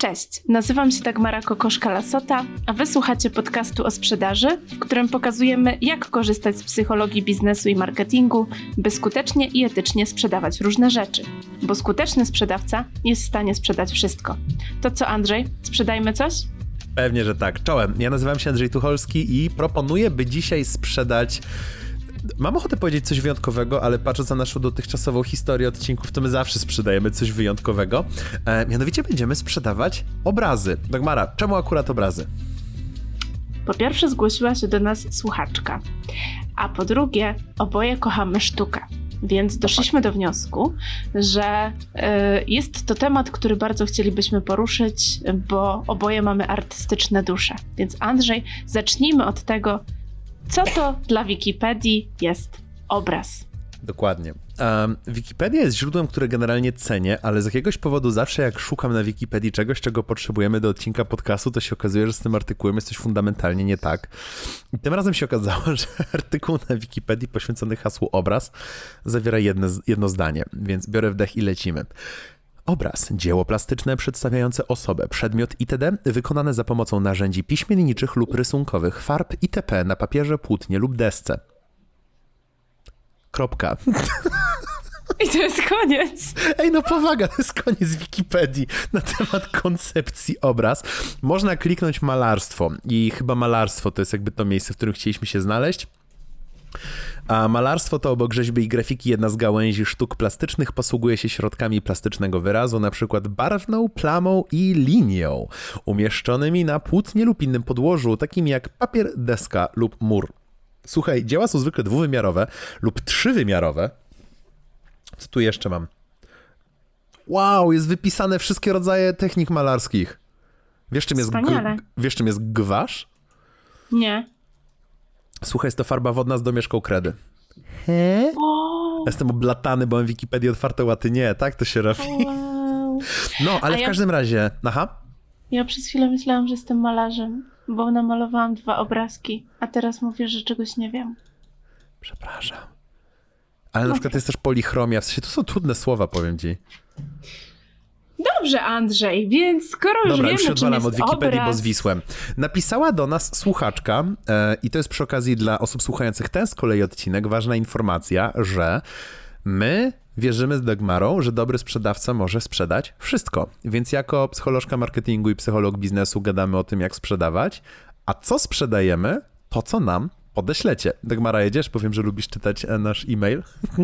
Cześć, nazywam się Dagmara Kokoszka-Lasota, a wysłuchacie podcastu o sprzedaży, w którym pokazujemy, jak korzystać z psychologii biznesu i marketingu, by skutecznie i etycznie sprzedawać różne rzeczy. Bo skuteczny sprzedawca jest w stanie sprzedać wszystko. To co, Andrzej, sprzedajmy coś? Pewnie, że tak. Czołem. Ja nazywam się Andrzej Tucholski i proponuję, by dzisiaj sprzedać Mam ochotę powiedzieć coś wyjątkowego, ale patrząc na naszą dotychczasową historię odcinków, to my zawsze sprzedajemy coś wyjątkowego. E, mianowicie będziemy sprzedawać obrazy. Dagmara, czemu akurat obrazy? Po pierwsze zgłosiła się do nas słuchaczka, a po drugie oboje kochamy sztukę. Więc doszliśmy do wniosku, że y, jest to temat, który bardzo chcielibyśmy poruszyć, bo oboje mamy artystyczne dusze. Więc Andrzej, zacznijmy od tego, co to dla Wikipedii jest obraz? Dokładnie. Um, Wikipedia jest źródłem, które generalnie cenię, ale z jakiegoś powodu zawsze jak szukam na Wikipedii czegoś, czego potrzebujemy do odcinka podcastu, to się okazuje, że z tym artykułem jest coś fundamentalnie nie tak. I tym razem się okazało, że artykuł na Wikipedii poświęcony hasłu obraz zawiera jedno, jedno zdanie, więc biorę wdech i lecimy. Obraz, dzieło plastyczne przedstawiające osobę, przedmiot itd. wykonane za pomocą narzędzi piśmienniczych lub rysunkowych, farb itp. na papierze, płótnie lub desce. Kropka. I to jest koniec. Ej, no powaga, to jest koniec Wikipedii na temat koncepcji obraz. Można kliknąć malarstwo i chyba malarstwo to jest jakby to miejsce, w którym chcieliśmy się znaleźć. A malarstwo to obok rzeźby i grafiki jedna z gałęzi sztuk plastycznych posługuje się środkami plastycznego wyrazu, na przykład barwną, plamą i linią, umieszczonymi na płótnie lub innym podłożu, takim jak papier, deska lub mur. Słuchaj, dzieła są zwykle dwuwymiarowe lub trzywymiarowe. Co tu jeszcze mam? Wow, jest wypisane wszystkie rodzaje technik malarskich. Wiesz czym jest, g- wiesz, czym jest gwasz? Nie. Słuchaj, jest to farba wodna z domieszką kredy. He? Jestem oblatany, bo mam Wikipedię otwarte, łaty nie, tak to się robi. Wow. No, ale A w ja... każdym razie, aha. Ja przez chwilę myślałam, że jestem malarzem, bo namalowałam dwa obrazki, a teraz mówię, że czegoś nie wiem. Przepraszam. Ale na przykład jest też polichromia, w sensie to są trudne słowa, powiem ci. Dobrze, Andrzej, więc skoro już Dobra, wiemy, już odwalam od Wikipedii, obraz... bo zwisłem. Napisała do nas słuchaczka e, i to jest przy okazji dla osób słuchających ten z kolei odcinek ważna informacja, że my wierzymy z Dagmarą, że dobry sprzedawca może sprzedać wszystko. Więc jako psycholożka marketingu i psycholog biznesu gadamy o tym, jak sprzedawać, a co sprzedajemy, to co nam podeślecie. Dagmara, jedziesz? Powiem, że lubisz czytać e, nasz e-mail.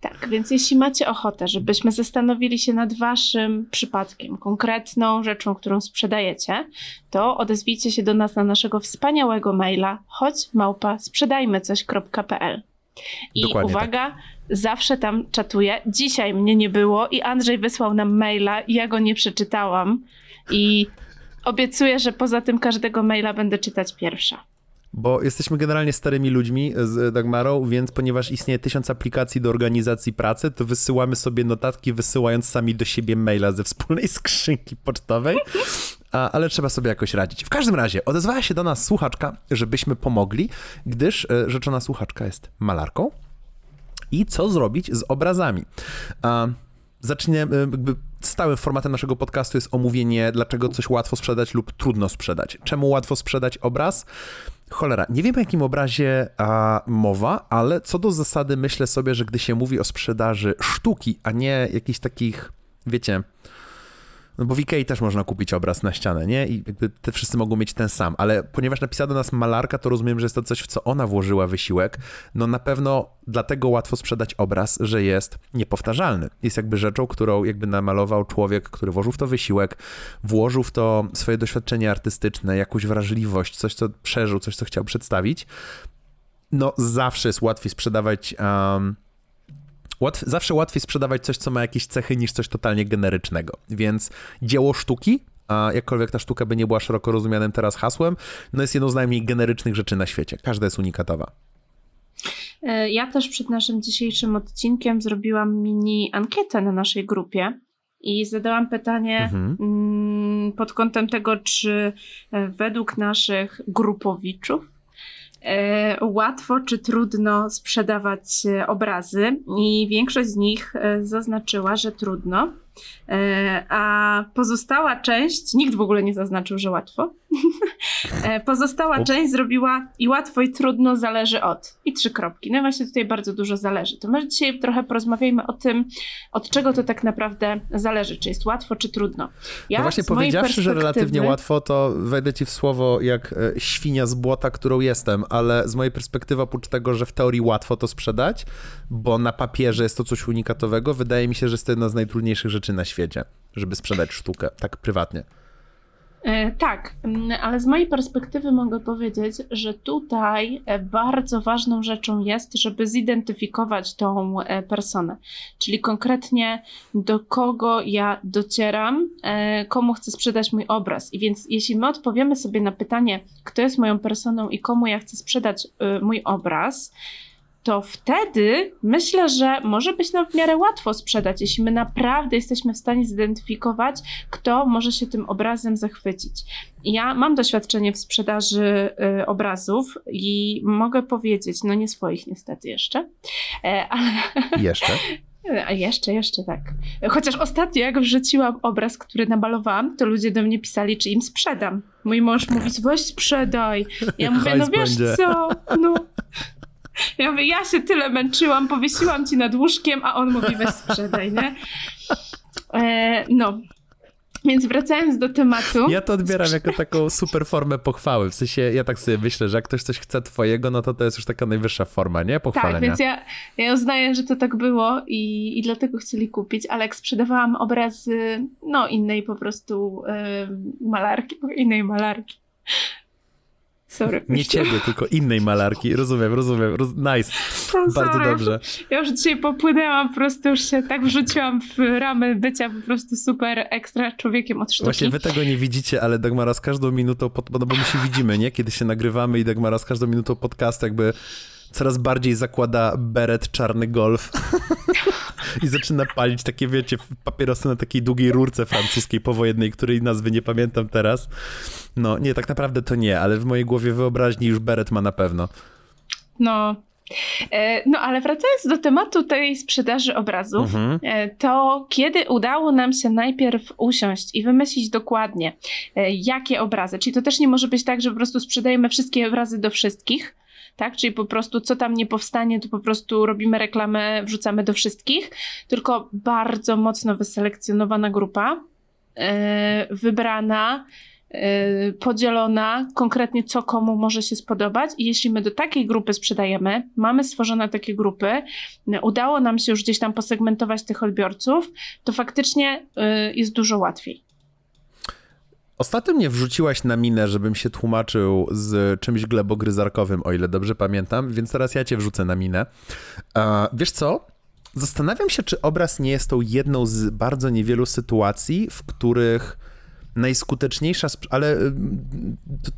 Tak, więc jeśli macie ochotę, żebyśmy zastanowili się nad waszym przypadkiem, konkretną rzeczą, którą sprzedajecie, to odezwijcie się do nas na naszego wspaniałego maila choć małpa sprzedajmycoś.pl. I Dokładnie uwaga, tak. zawsze tam czatuję. Dzisiaj mnie nie było i Andrzej wysłał nam maila i ja go nie przeczytałam. I obiecuję, że poza tym każdego maila będę czytać pierwsza bo jesteśmy generalnie starymi ludźmi z Dagmarą, więc ponieważ istnieje tysiąc aplikacji do organizacji pracy, to wysyłamy sobie notatki, wysyłając sami do siebie maila ze wspólnej skrzynki pocztowej, a, ale trzeba sobie jakoś radzić. W każdym razie odezwała się do nas słuchaczka, żebyśmy pomogli, gdyż e, rzeczona słuchaczka jest malarką. I co zrobić z obrazami? A, zaczniemy, e, jakby stałym formatem naszego podcastu jest omówienie, dlaczego coś łatwo sprzedać lub trudno sprzedać. Czemu łatwo sprzedać obraz? Cholera, nie wiem o jakim obrazie a, mowa, ale co do zasady myślę sobie, że gdy się mówi o sprzedaży sztuki, a nie jakichś takich, wiecie, no bo w Ikei też można kupić obraz na ścianę, nie? I jakby te wszyscy mogą mieć ten sam, ale ponieważ napisała do nas malarka, to rozumiem, że jest to coś, w co ona włożyła wysiłek. No na pewno dlatego łatwo sprzedać obraz, że jest niepowtarzalny. Jest jakby rzeczą, którą jakby namalował człowiek, który włożył w to wysiłek, włożył w to swoje doświadczenie artystyczne, jakąś wrażliwość, coś, co przeżył, coś, co chciał przedstawić. No zawsze jest łatwiej sprzedawać... Um, Łatw, zawsze łatwiej sprzedawać coś, co ma jakieś cechy, niż coś totalnie generycznego. Więc dzieło sztuki, a jakkolwiek ta sztuka by nie była szeroko rozumianym teraz hasłem, no jest jedną z najmniej generycznych rzeczy na świecie. Każda jest unikatowa. E, ja też przed naszym dzisiejszym odcinkiem zrobiłam mini ankietę na naszej grupie i zadałam pytanie mhm. Mm, pod kątem tego, czy e, według naszych grupowiczów łatwo czy trudno sprzedawać e, obrazy i większość z nich e, zaznaczyła, że trudno. E, a pozostała część, nikt w ogóle nie zaznaczył, że łatwo. E, pozostała część zrobiła i łatwo i trudno zależy od. I trzy kropki. No i właśnie tutaj bardzo dużo zależy. To może dzisiaj trochę porozmawiajmy o tym, od czego to tak naprawdę zależy. Czy jest łatwo, czy trudno. Ja no właśnie powiedziawszy, że relatywnie łatwo, to wejdę ci w słowo jak e, świnia z błota, którą jestem, ale z mojej perspektywy oprócz tego, że w teorii łatwo to sprzedać, bo na papierze jest to coś unikatowego, wydaje mi się, że jest to jedna z najtrudniejszych rzeczy na świecie, żeby sprzedać sztukę, tak prywatnie. E, tak, ale z mojej perspektywy mogę powiedzieć, że tutaj e, bardzo ważną rzeczą jest, żeby zidentyfikować tą e, personę, czyli konkretnie do kogo ja docieram, komu chcę sprzedać mój obraz. I więc jeśli my odpowiemy sobie na pytanie, kto jest moją personą i komu ja chcę sprzedać mój obraz, to wtedy myślę, że może być nam w miarę łatwo sprzedać, jeśli my naprawdę jesteśmy w stanie zidentyfikować, kto może się tym obrazem zachwycić. Ja mam doświadczenie w sprzedaży y, obrazów i mogę powiedzieć, no nie swoich niestety jeszcze, e, ale... Jeszcze? A jeszcze, jeszcze tak. Chociaż ostatnio, jak wrzuciłam obraz, który nabalowałam, to ludzie do mnie pisali, czy im sprzedam. Mój mąż mówi, weź sprzedaj. Ja mówię, no wiesz co, no ja mówię, ja się tyle męczyłam, powiesiłam ci nad łóżkiem, a on mówi, weź sprzedaj, nie? E, no, więc wracając do tematu. Ja to odbieram jako taką super formę pochwały. W sensie, ja tak sobie myślę, że jak ktoś coś chce twojego, no to to jest już taka najwyższa forma, nie? Pochwalenia. Tak, więc ja, ja uznaję, że to tak było i, i dlatego chcieli kupić, ale jak sprzedawałam obrazy, no innej po prostu yy, malarki, innej malarki, Sorry. Nie ciebie, tylko innej malarki. Rozumiem, rozumiem. Roz... Nice. Bardzo sorry. dobrze. Ja już dzisiaj popłynęłam, po prostu już się tak wrzuciłam w ramę bycia po prostu super ekstra człowiekiem od sztuki. Właśnie wy tego nie widzicie, ale Dagmara z każdą minutą, pod... no bo my się widzimy, nie? Kiedy się nagrywamy i Dagmara z każdą minutą podcast jakby coraz bardziej zakłada beret czarny golf i zaczyna palić takie, wiecie, papierosy na takiej długiej rurce francuskiej powojennej, której nazwy nie pamiętam teraz. No, nie, tak naprawdę to nie, ale w mojej głowie wyobraźni już beret ma na pewno. No, e, no, ale wracając do tematu tej sprzedaży obrazów, mhm. E, to kiedy udało nam się najpierw usiąść i wymyślić dokładnie, e, jakie obrazy, czyli to też nie może być tak, że po prostu sprzedajemy wszystkie obrazy do wszystkich, tak? Czyli po prostu co tam nie powstanie, to po prostu robimy reklamę, wrzucamy do wszystkich, tylko bardzo mocno wyselekcjonowana grupa, yy, wybrana, yy, podzielona konkretnie, co komu może się spodobać. I jeśli my do takiej grupy sprzedajemy, mamy stworzone takie grupy, udało nam się już gdzieś tam posegmentować tych odbiorców, to faktycznie yy, jest dużo łatwiej. Ostatnio mnie wrzuciłaś na minę, żebym się tłumaczył z czymś glebogryzarkowym, o ile dobrze pamiętam, więc teraz ja cię wrzucę na minę. wiesz co? Zastanawiam się, czy obraz nie jest tą jedną z bardzo niewielu sytuacji, w których najskuteczniejsza, ale y, to,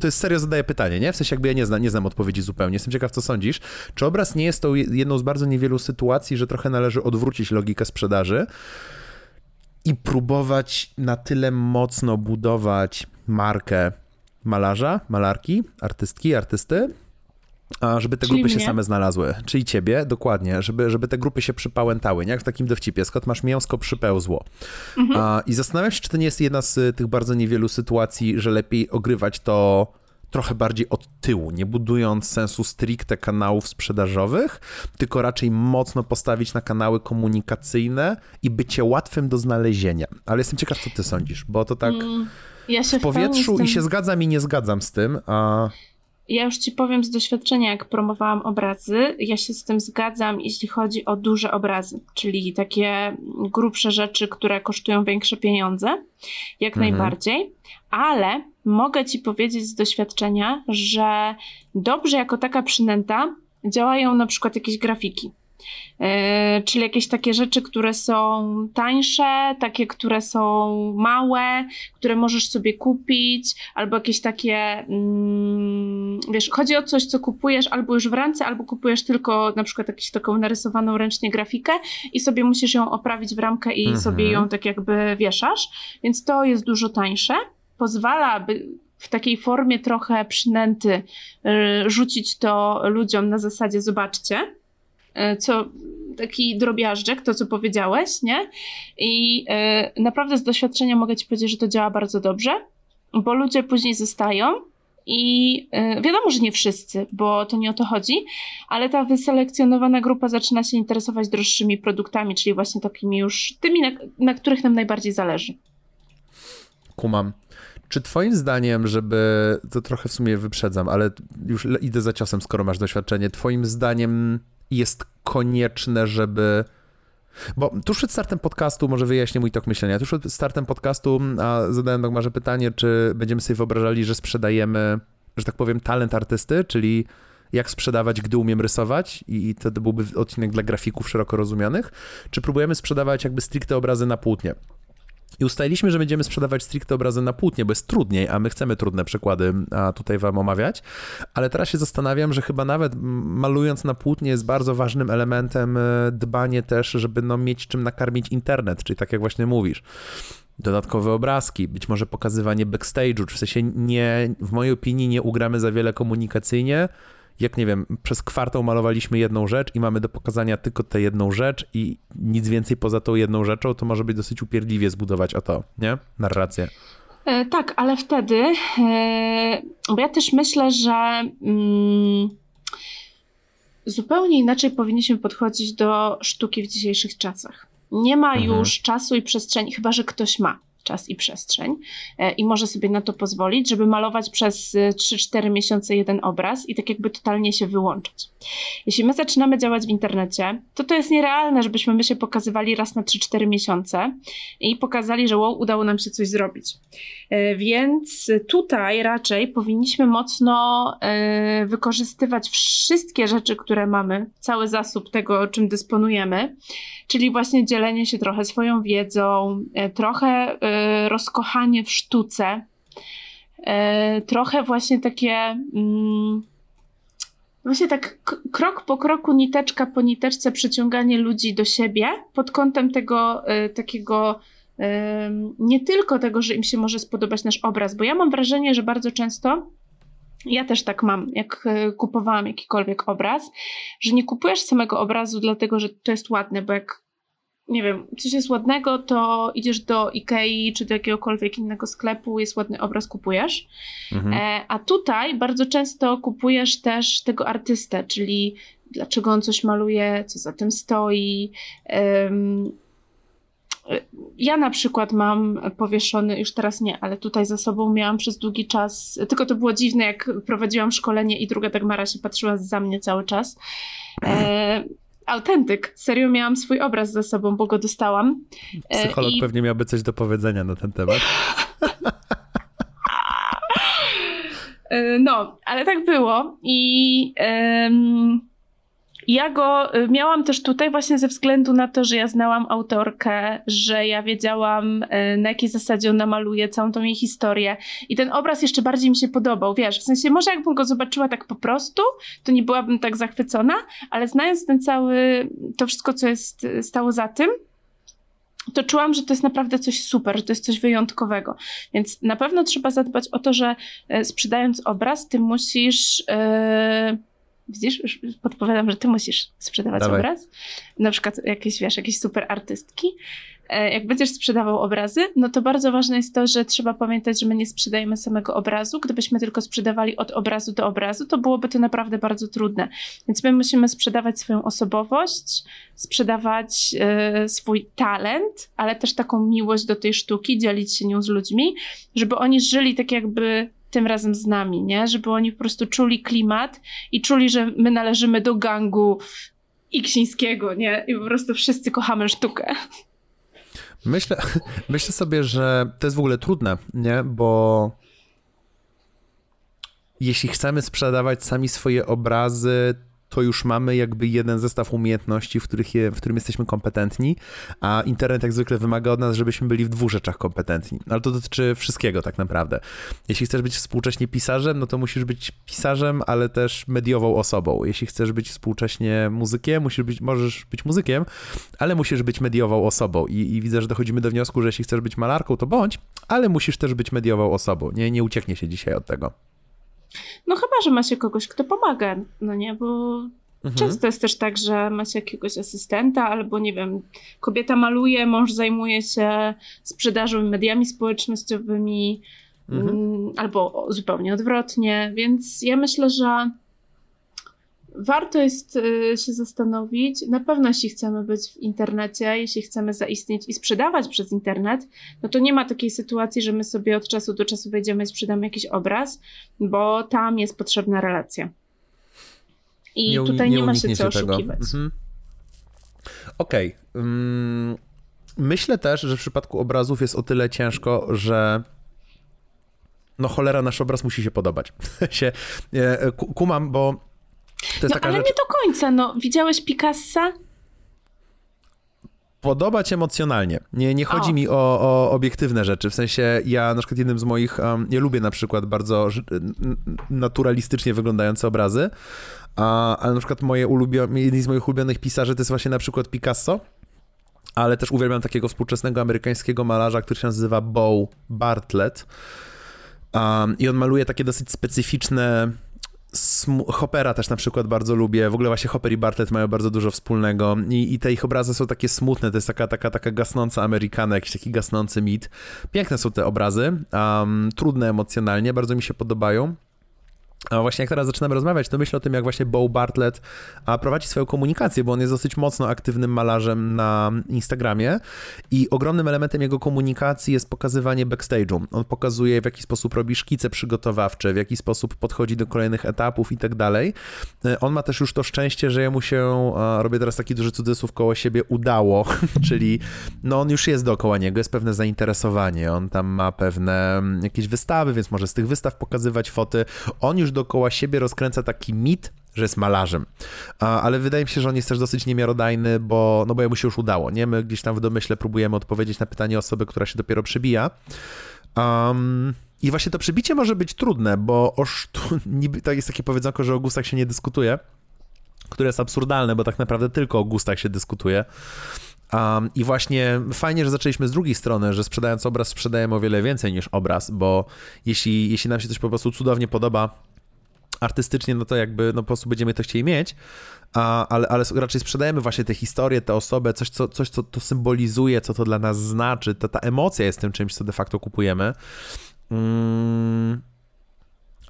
to jest serio zadaję pytanie, nie? W sensie jakby ja nie znam, nie znam odpowiedzi zupełnie. Jestem ciekaw, co sądzisz. Czy obraz nie jest tą jedną z bardzo niewielu sytuacji, że trochę należy odwrócić logikę sprzedaży? I próbować na tyle mocno budować markę malarza, malarki, artystki, artysty, a żeby te Czyli grupy mnie? się same znalazły. Czyli ciebie, dokładnie, żeby, żeby te grupy się przypałętały, nie? Jak w takim dowcipie, skąd masz mięsko, przypełzło. Mhm. A, I zastanawiam się, czy to nie jest jedna z tych bardzo niewielu sytuacji, że lepiej ogrywać to trochę bardziej od tyłu, nie budując sensu stricte kanałów sprzedażowych, tylko raczej mocno postawić na kanały komunikacyjne i bycie łatwym do znalezienia. Ale jestem ciekaw, co ty sądzisz, bo to tak mm, ja w powietrzu i się zgadzam i nie zgadzam z tym, a... Ja już ci powiem z doświadczenia, jak promowałam obrazy, ja się z tym zgadzam, jeśli chodzi o duże obrazy, czyli takie grubsze rzeczy, które kosztują większe pieniądze, jak mhm. najbardziej, ale mogę ci powiedzieć z doświadczenia, że dobrze jako taka przynęta działają na przykład jakieś grafiki. Yy, czyli jakieś takie rzeczy, które są tańsze, takie, które są małe, które możesz sobie kupić, albo jakieś takie, mm, wiesz, chodzi o coś, co kupujesz albo już w ręce, albo kupujesz tylko na przykład jakąś taką narysowaną ręcznie grafikę i sobie musisz ją oprawić w ramkę i mhm. sobie ją tak jakby wieszasz, więc to jest dużo tańsze. Pozwala, by w takiej formie trochę przynęty yy, rzucić to ludziom na zasadzie zobaczcie, co taki drobiażdżek, to co powiedziałeś, nie? I y, naprawdę z doświadczenia mogę ci powiedzieć, że to działa bardzo dobrze, bo ludzie później zostają i y, wiadomo, że nie wszyscy, bo to nie o to chodzi, ale ta wyselekcjonowana grupa zaczyna się interesować droższymi produktami, czyli właśnie takimi już tymi, na, na których nam najbardziej zależy. Kumam. Czy twoim zdaniem, żeby, to trochę w sumie wyprzedzam, ale już idę za ciosem, skoro masz doświadczenie, twoim zdaniem jest konieczne, żeby bo tuż przed startem podcastu, może wyjaśnię mój tok myślenia, tuż przed startem podcastu a zadałem Dogmarze pytanie, czy będziemy sobie wyobrażali, że sprzedajemy, że tak powiem, talent artysty, czyli jak sprzedawać, gdy umiem rysować i to byłby odcinek dla grafików szeroko rozumianych, czy próbujemy sprzedawać jakby stricte obrazy na płótnie. I ustaliliśmy, że będziemy sprzedawać stricte obrazy na płótnie, bo jest trudniej, a my chcemy trudne przykłady tutaj wam omawiać. Ale teraz się zastanawiam, że chyba nawet malując na płótnie jest bardzo ważnym elementem e, dbanie też, żeby no, mieć czym nakarmić internet, czyli tak jak właśnie mówisz dodatkowe obrazki, być może pokazywanie backstage'u, czy w sensie nie, w mojej opinii nie ugramy za wiele komunikacyjnie, jak nie wiem, przez kwartał malowaliśmy jedną rzecz i mamy do pokazania tylko tę jedną rzecz i nic więcej poza tą jedną rzeczą, to może być dosyć upierdliwie zbudować o to, nie? Narrację. E, tak, ale wtedy, e, bo ja też myślę, że mm, zupełnie inaczej powinniśmy podchodzić do sztuki w dzisiejszych czasach. Nie ma mhm. już czasu i przestrzeni, chyba że ktoś ma czas i przestrzeń e, i może sobie na to pozwolić, żeby malować przez 3-4 e, miesiące jeden obraz i tak jakby totalnie się wyłączyć. Jeśli my zaczynamy działać w internecie, to to jest nierealne, żebyśmy my się pokazywali raz na 3-4 miesiące i pokazali, że wow, udało nam się coś zrobić. E, więc tutaj raczej powinniśmy mocno wykorzystywać wszystkie rzeczy, które mamy, cały zasób tego, czym dysponujemy, czyli właśnie dzielenie się trochę swoją wiedzą, trochę rozkochanie w sztuce. Y, trochę właśnie takie. Mm, właśnie tak krok po kroku, niteczka po niteczce przyciąganie ludzi do siebie pod kątem tego y, takiego nie tylko tego, że im się może spodobać nasz obraz, bo ja mam wrażenie, że bardzo często ja też tak mam, jak kupowałam jakikolwiek obraz, że nie kupujesz samego obrazu dlatego, że to jest ładne, bo jak nie wiem, coś jest ładnego, to idziesz do Ikei czy do jakiegokolwiek innego sklepu, jest ładny obraz, kupujesz. Mhm. E, a tutaj bardzo często kupujesz też tego artystę, czyli dlaczego on coś maluje, co za tym stoi. Um, ja na przykład mam powieszony, już teraz nie, ale tutaj za sobą miałam przez długi czas, tylko to było dziwne, jak prowadziłam szkolenie i druga Dagmara się patrzyła za mnie cały czas. E, autentyk. Serio miałam swój obraz za sobą, bo go dostałam. E, Psycholog I... pewnie miałby coś do powiedzenia na ten temat. E, no, ale tak było i um, ja go y, miałam też tutaj właśnie ze względu na to, że ja znałam autorkę, że ja wiedziałam y, na jakiej zasadzie ona maluje całą tą jej historię i ten obraz jeszcze bardziej mi się podobał, wiesz, w sensie może jakbym go zobaczyła tak po prostu, to nie byłabym tak zachwycona, ale znając ten cały, to wszystko, co jest y, stało za tym, to czułam, że to jest naprawdę coś super, że to jest coś wyjątkowego. Więc na pewno trzeba zadbać o to, że sprzedając obraz, ty musisz. Yy Widzisz, już podpowiadam, że ty musisz sprzedawać Dawaj. obraz. Na przykład jakieś, wiesz, jakieś super artystki. E, jak będziesz sprzedawał obrazy, no to bardzo ważne jest to, że trzeba pamiętać, że my nie sprzedajemy samego obrazu. Gdybyśmy tylko sprzedawali od obrazu do obrazu, to byłoby to naprawdę bardzo trudne. Więc my musimy sprzedawać swoją osobowość, sprzedawać y, swój talent, ale też taką miłość do tej sztuki, dzielić się nią z ludźmi, żeby oni żyli tak jakby tym razem z nami, nie? Żeby oni po prostu czuli klimat i czuli, że my należymy do gangu Iksińskiego, nie? I po prostu wszyscy kochamy sztukę. Myślę, myślę sobie, że to jest w ogóle trudne, nie? Bo jeśli chcemy sprzedawać sami swoje obrazy, to już mamy jakby jeden zestaw umiejętności, w, których je, w którym jesteśmy kompetentni, a internet jak zwykle wymaga od nas, żebyśmy byli w dwóch rzeczach kompetentni. Ale to dotyczy wszystkiego tak naprawdę. Jeśli chcesz być współcześnie pisarzem, no to musisz być pisarzem, ale też mediową osobą. Jeśli chcesz być współcześnie muzykiem, musisz być, możesz być muzykiem, ale musisz być mediową osobą. I, I widzę, że dochodzimy do wniosku, że jeśli chcesz być malarką, to bądź, ale musisz też być mediową osobą. Nie, nie ucieknie się dzisiaj od tego. No chyba, że ma się kogoś, kto pomaga, no nie, bo Mhm. Często jest też tak, że macie jakiegoś asystenta, albo nie wiem, kobieta maluje, mąż zajmuje się sprzedażą i mediami społecznościowymi, mhm. Mm, albo zupełnie odwrotnie. Więc ja myślę, że warto jest y, się zastanowić, na pewno jeśli chcemy być w internecie, jeśli chcemy zaistnieć i sprzedawać przez internet, no to nie ma takiej sytuacji, że my sobie od czasu do czasu wejdziemy i sprzedamy jakiś obraz, bo tam jest potrzebna relacja. I nie, tutaj nie, nie ma się co oszukiwać. Mhm. Okej. Okay. Um, myślę też, że w przypadku obrazów jest o tyle ciężko, że no cholera, nasz obraz musi się podobać. się, e, kumam, bo to jest no, taka ale rzecz... nie do końca, no. Widziałeś Picassa? podobać emocjonalnie. Nie, nie chodzi o. mi o, o, obiektywne rzeczy. W sensie ja na przykład jednym z moich, um, ja lubię na przykład bardzo naturalistycznie wyglądające obrazy, a, ale na przykład moje ulubione, jeden z moich ulubionych pisarzy to jest właśnie na przykład Picasso, ale też uwielbiam takiego współczesnego amerykańskiego malarza, który się nazywa Bo Bartlett. Um, I on maluje takie dosyć specyficzne Hoppera też na przykład bardzo lubię. W ogóle właśnie Hopper i Bartlett mają bardzo dużo wspólnego i, i te ich obrazy są takie smutne. To jest taka, taka, taka gasnąca Amerykana, jakiś taki gasnący mit. Piękne są te obrazy, um, trudne emocjonalnie, bardzo mi się podobają. A właśnie jak teraz zaczynamy rozmawiać, to myślę o tym, jak właśnie Bo Bartlett prowadzi swoją komunikację, bo on jest dosyć mocno aktywnym malarzem na Instagramie i ogromnym elementem jego komunikacji jest pokazywanie backstage'u. On pokazuje, w jaki sposób robi szkice przygotowawcze, w jaki sposób podchodzi do kolejnych etapów i tak dalej. E, on ma też już to szczęście, że jemu się, robię teraz taki duży cudzysłów koło siebie, udało, czyli no on już jest dookoła niego, jest pewne zainteresowanie, on tam ma pewne mm, jakieś wystawy, więc może z tych wystaw pokazywać foty. On już dookoła siebie rozkręca taki mit, że jest malarzem. Ale wydaje mi się, że on jest też dosyć niemiarodajny, bo, no bo jemu się już udało, nie? My gdzieś tam w domyśle próbujemy odpowiedzieć na pytanie osoby, która się dopiero przebija. Um, I właśnie to przebicie może być trudne, bo o niby to jest takie powiedzonko, że o gustach się nie dyskutuje, które jest absurdalne, bo tak naprawdę tylko o gustach się dyskutuje. Um, I właśnie fajnie, że zaczęliśmy z drugiej strony, że sprzedając obraz sprzedajemy o wiele więcej niż obraz, bo jeśli, jeśli nam się coś po prostu cudownie podoba, artystycznie, no to jakby no po prostu będziemy to chcieli mieć, a, ale, ale raczej sprzedajemy właśnie tę historię, tę osobę, coś co, coś, co to symbolizuje, co to dla nas znaczy, to, ta emocja jest tym czymś, co de facto kupujemy. Mm,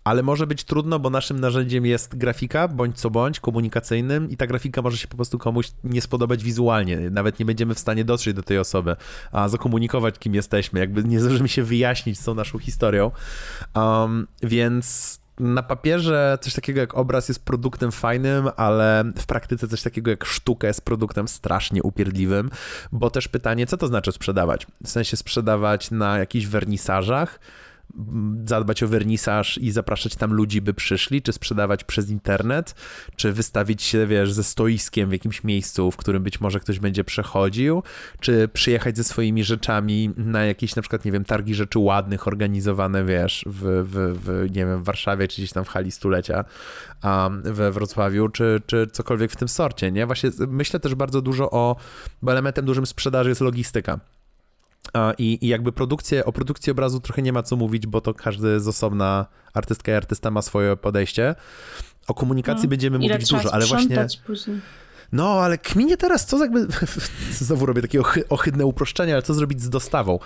ale może być trudno, bo naszym narzędziem jest grafika, bądź co bądź, komunikacyjnym i ta grafika może się po prostu komuś nie spodobać wizualnie. Nawet nie będziemy w stanie dotrzeć do tej osoby, a zakomunikować, kim jesteśmy. Jakby nie zdążymy się wyjaśnić z tą naszą historią. Um, więc na papierze coś takiego jak obraz jest produktem fajnym, ale w praktyce coś takiego jak sztuka jest produktem strasznie upierdliwym, bo też pytanie, co to znaczy sprzedawać? W sensie sprzedawać na jakichś wernisażach, zadbać o wernisaż i zapraszać tam ludzi, by przyszli, czy sprzedawać przez internet, czy wystawić się, wiesz, ze stoiskiem w jakimś miejscu, w którym być może ktoś będzie przechodził, czy przyjechać ze swoimi rzeczami na jakieś na przykład, nie wiem, targi rzeczy ładnych organizowane, wiesz, w, w, w nie wiem, w Warszawie, czy gdzieś tam w hali stulecia um, we Wrocławiu, czy, czy cokolwiek w tym sorcie, nie? Właśnie myślę też bardzo dużo o, bo elementem dużym sprzedaży jest logistyka i, I, jakby produkcję, o produkcji obrazu trochę nie ma co mówić, bo to każdy z osobna artystka i artysta ma swoje podejście. O komunikacji hmm. będziemy mówić dużo, ale właśnie. Później. No, ale kminie teraz, co jakby. Znowu robię takie ohydne uproszczenie, ale co zrobić z dostawą?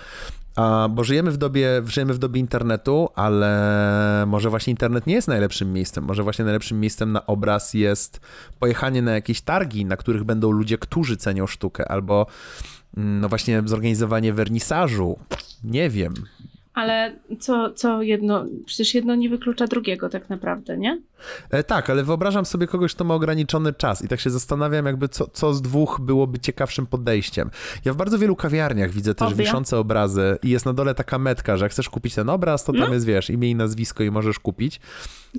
A, bo żyjemy w, dobie, żyjemy w dobie internetu, ale może właśnie internet nie jest najlepszym miejscem. Może właśnie najlepszym miejscem na obraz jest pojechanie na jakieś targi, na których będą ludzie, którzy cenią sztukę, albo no właśnie zorganizowanie wernisażu. Nie wiem. Ale co, co jedno, przecież jedno nie wyklucza drugiego tak naprawdę, nie? E, tak, ale wyobrażam sobie kogoś, kto ma ograniczony czas i tak się zastanawiam jakby co, co z dwóch byłoby ciekawszym podejściem. Ja w bardzo wielu kawiarniach widzę też Obie. wiszące obrazy i jest na dole taka metka, że jak chcesz kupić ten obraz, to tam no. jest, wiesz, imię i nazwisko i możesz kupić.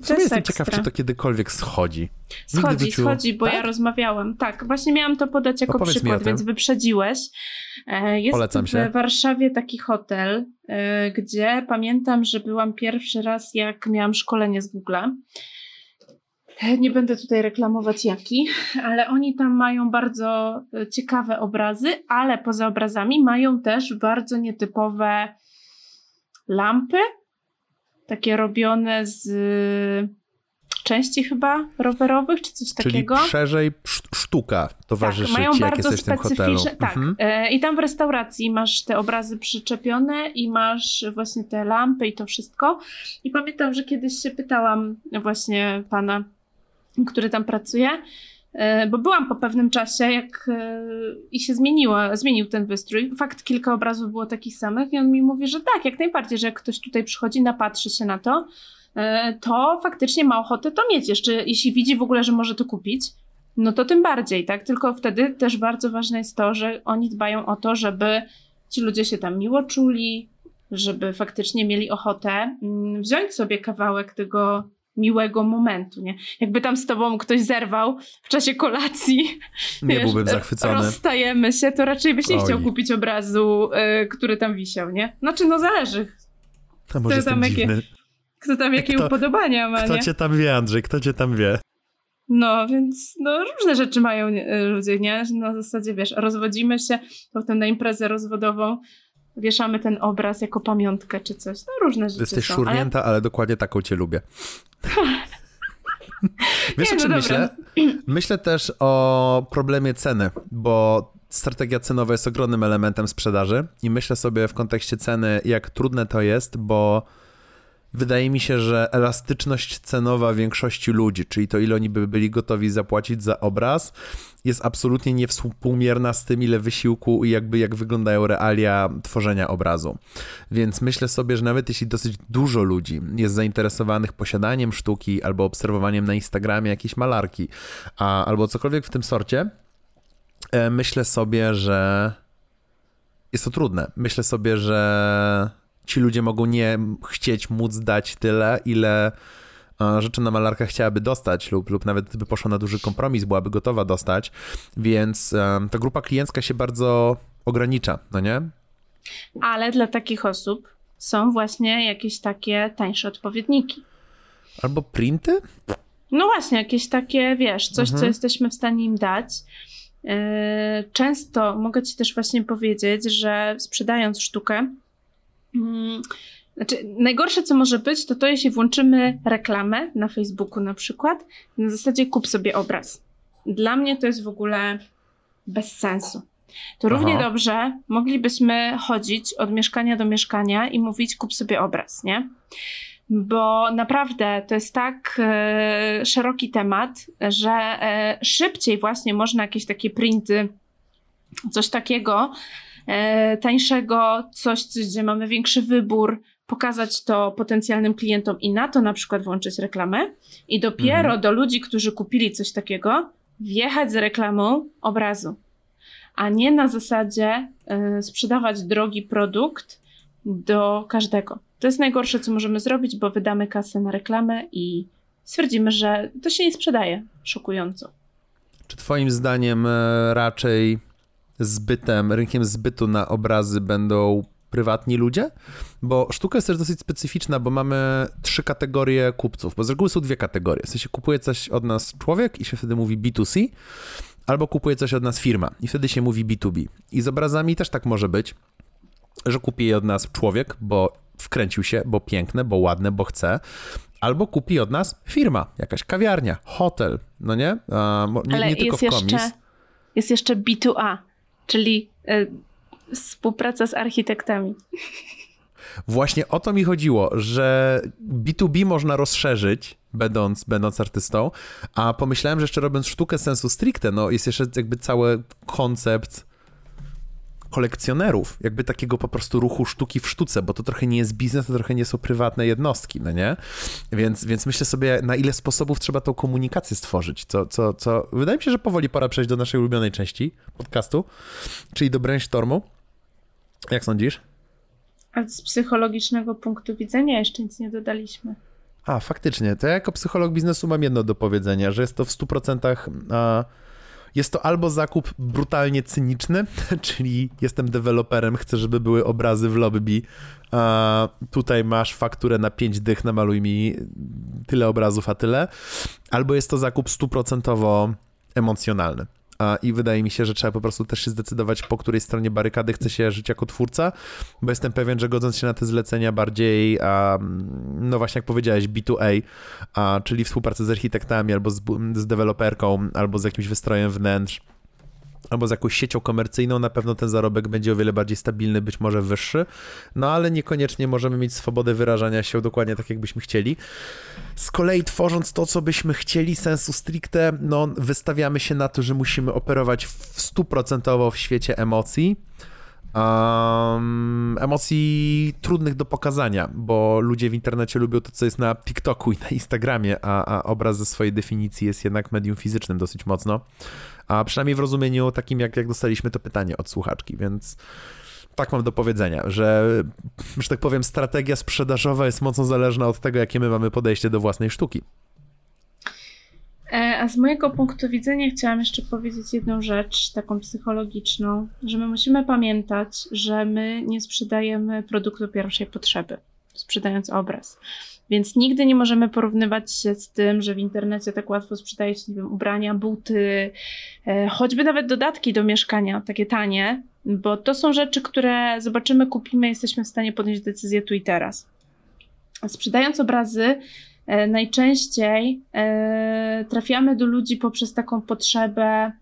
W sumie jestem ciekaw, czy to kiedykolwiek schodzi. Schodzi, schodzi, bo tak? ja rozmawiałam. Tak, właśnie miałam to podać jako przykład, więc wyprzedziłeś. E, jest Polecam się. w Warszawie taki hotel, e, gdzie pamiętam, że byłam pierwszy raz, jak miałam szkolenie z Google'a. E, nie będę tutaj reklamować jaki, ale oni tam mają bardzo ciekawe obrazy, ale poza obrazami mają też bardzo nietypowe lampy, takie robione z części chyba rowerowych, czy coś Czyli takiego. szerzej sztuka towarzyszy tak, mają ci, jak bardzo jesteś w tym hotelu. specyficzne. Tak. Mhm. E, I tam w restauracji masz te obrazy przyczepione i masz właśnie te lampy i to wszystko. I pamiętam, że kiedyś się pytałam właśnie pana, który tam pracuje, e, bo byłam po pewnym czasie, jak e, i się zmieniła, zmienił ten wystrój. Fakt, kilka obrazów było takich samych, i on mi mówi, że tak, jak najbardziej, że jak ktoś tutaj przychodzi, napatrzy się na to, e, to faktycznie ma ochotę to mieć. Jeszcze jeśli widzi w ogóle, że może to kupić, no to tym bardziej, tak? Tylko wtedy też bardzo ważne jest to, że oni dbają o to, żeby ci ludzie się tam miło czuli, żeby faktycznie mieli ochotę mm, wziąć sobie kawałek tego miłego momentu, nie? Jakby tam z tobą ktoś zerwał w czasie kolacji, Nie wiesz, byłbym zachwycony. rozstajemy się, to raczej byś nie Oj. chciał kupić obrazu, y, który tam wisiał, nie? Znaczy, no zależy, A może to jestem tam jakie- kto tam jakie Kto- upodobania ma, Kto nie? cię tam wie, Andrzej? Kto cię tam wie? No, więc no, różne rzeczy mają nie, ludzie, nie? Na zasadzie, wiesz, rozwodzimy się, potem na imprezę rozwodową wieszamy ten obraz jako pamiątkę czy coś. No, różne rzeczy Jesteś są. szurnięta, ale... dokładnie taką cię lubię. Wiesz Nie, o czym no myślę? Myślę też o problemie ceny, bo strategia cenowa jest ogromnym elementem sprzedaży i myślę sobie w kontekście ceny, jak trudne to jest, bo wydaje mi się, że elastyczność cenowa większości ludzi, czyli to ile oni by byli gotowi zapłacić za obraz, jest absolutnie niewspółmierna z tym, ile wysiłku i jakby jak wyglądają realia tworzenia obrazu. Więc myślę sobie, że nawet jeśli dosyć dużo ludzi jest zainteresowanych posiadaniem sztuki albo obserwowaniem na Instagramie jakiejś malarki, a, albo cokolwiek w tym sorcie, e, myślę sobie, że jest to trudne. Myślę sobie, że ci ludzie mogą nie chcieć móc dać tyle, ile e, rzeczy na malarkach chciałaby dostać lub, lub nawet gdyby poszła na duży kompromis, byłaby gotowa dostać, więc e, ta grupa kliencka się bardzo ogranicza, no nie? Ale dla takich osób są właśnie jakieś takie tańsze odpowiedniki. Albo printy? No właśnie, jakieś takie, wiesz, coś, co Mhm. jesteśmy w stanie im dać. Yy, Często mogę ci też właśnie powiedzieć, że sprzedając sztukę, znaczy najgorsze, co może być, to to, jeśli włączymy reklamę na Facebooku na przykład, na zasadzie kup sobie obraz. Dla mnie to jest w ogóle bez sensu. To Aha. równie dobrze moglibyśmy chodzić od mieszkania do mieszkania i mówić kup sobie obraz, nie? Bo naprawdę to jest tak e, szeroki temat, że e, szybciej właśnie można jakieś takie printy, coś takiego tańszego, coś, gdzie mamy większy wybór, pokazać to potencjalnym klientom i na to na przykład włączyć reklamę i dopiero Mhm. do ludzi, którzy kupili coś takiego, wjechać z reklamą obrazu, a nie na zasadzie e, sprzedawać drogi produkt do każdego. To jest najgorsze, co możemy zrobić, bo wydamy kasę na reklamę i stwierdzimy, że to się nie sprzedaje. Szokująco. Czy twoim zdaniem e, raczej zbytem, rynkiem zbytu na obrazy będą prywatni ludzie? Bo sztuka jest też dosyć specyficzna, bo mamy trzy kategorie kupców, bo z reguły są dwie kategorie. W sensie kupuje coś od nas człowiek i się wtedy mówi B2C, albo kupuje coś od nas firma i wtedy się mówi B2B. I z obrazami też tak może być, że kupi je od nas człowiek, bo wkręcił się, bo piękne, bo ładne, bo chce, albo kupi od nas firma, jakaś kawiarnia, hotel, no nie? Mo- nie, Ale nie tylko jest w komis. jeszcze, jest jeszcze B2A, czyli y, współpraca z architektami. Właśnie o to mi chodziło, że B2B można rozszerzyć, będąc, będąc artystą, a pomyślałem, że jeszcze robiąc sztukę sensu stricte, no jest jeszcze jakby cały koncept kolekcjonerów, jakby takiego po prostu ruchu sztuki w sztuce, bo to trochę nie jest biznes, to trochę nie są prywatne jednostki, no nie? Więc, więc myślę sobie, na ile sposobów trzeba tą komunikację stworzyć, co, co, co... Wydaje mi się, że powoli pora przejść do naszej ulubionej części podcastu, czyli do brainstormu. Jak sądzisz? A z psychologicznego punktu widzenia jeszcze nic nie dodaliśmy. A, faktycznie. To ja jako psycholog biznesu mam jedno do powiedzenia, że jest to w 100% a, jest to albo zakup brutalnie cyniczny, czyli jestem deweloperem, chcę, żeby były obrazy w lobby, a tutaj masz fakturę na 5 dych, namaluj mi tyle obrazów, a tyle. Albo jest to zakup stuprocentowo emocjonalny. I wydaje mi się, że trzeba po prostu też się zdecydować, po której stronie barykady chce się żyć jako twórca, bo jestem pewien, że godząc się na te zlecenia bardziej, no właśnie jak powiedziałeś, B2A, czyli współpracę z architektami albo z, z deweloperką, albo z jakimś wystrojem wnętrz, albo z jakąś siecią komercyjną, na pewno ten zarobek będzie o wiele bardziej stabilny, być może wyższy, no ale niekoniecznie możemy mieć swobodę wyrażania się dokładnie tak, jakbyśmy chcieli. Z kolei tworząc to, co byśmy chcieli, sensu stricte, no wystawiamy się na to, że musimy operować w stuprocentowo w świecie emocji, Um, emocji trudnych do pokazania, bo ludzie w internecie lubią to, co jest na TikToku i na Instagramie, a, a obraz ze swojej definicji jest jednak medium fizycznym dosyć mocno a przynajmniej w rozumieniu takim, jak, jak dostaliśmy to pytanie od słuchaczki, więc tak mam do powiedzenia, że, że tak powiem, strategia sprzedażowa jest mocno zależna od tego, jakie my mamy podejście do własnej sztuki. E, a z mojego punktu widzenia chciałam jeszcze powiedzieć jedną rzecz, taką psychologiczną, że my musimy pamiętać, że my nie sprzedajemy produktu pierwszej potrzeby, sprzedając obraz. Więc nigdy nie możemy porównywać się z tym, że w internecie tak łatwo sprzedaje się, nie wiem, ubrania, buty, e, choćby nawet dodatki do mieszkania, takie tanie, bo to są rzeczy, które zobaczymy, kupimy, jesteśmy w stanie podjąć decyzję tu i teraz. Sprzedając obrazy, najczęściej e, trafiamy do ludzi poprzez taką potrzebę,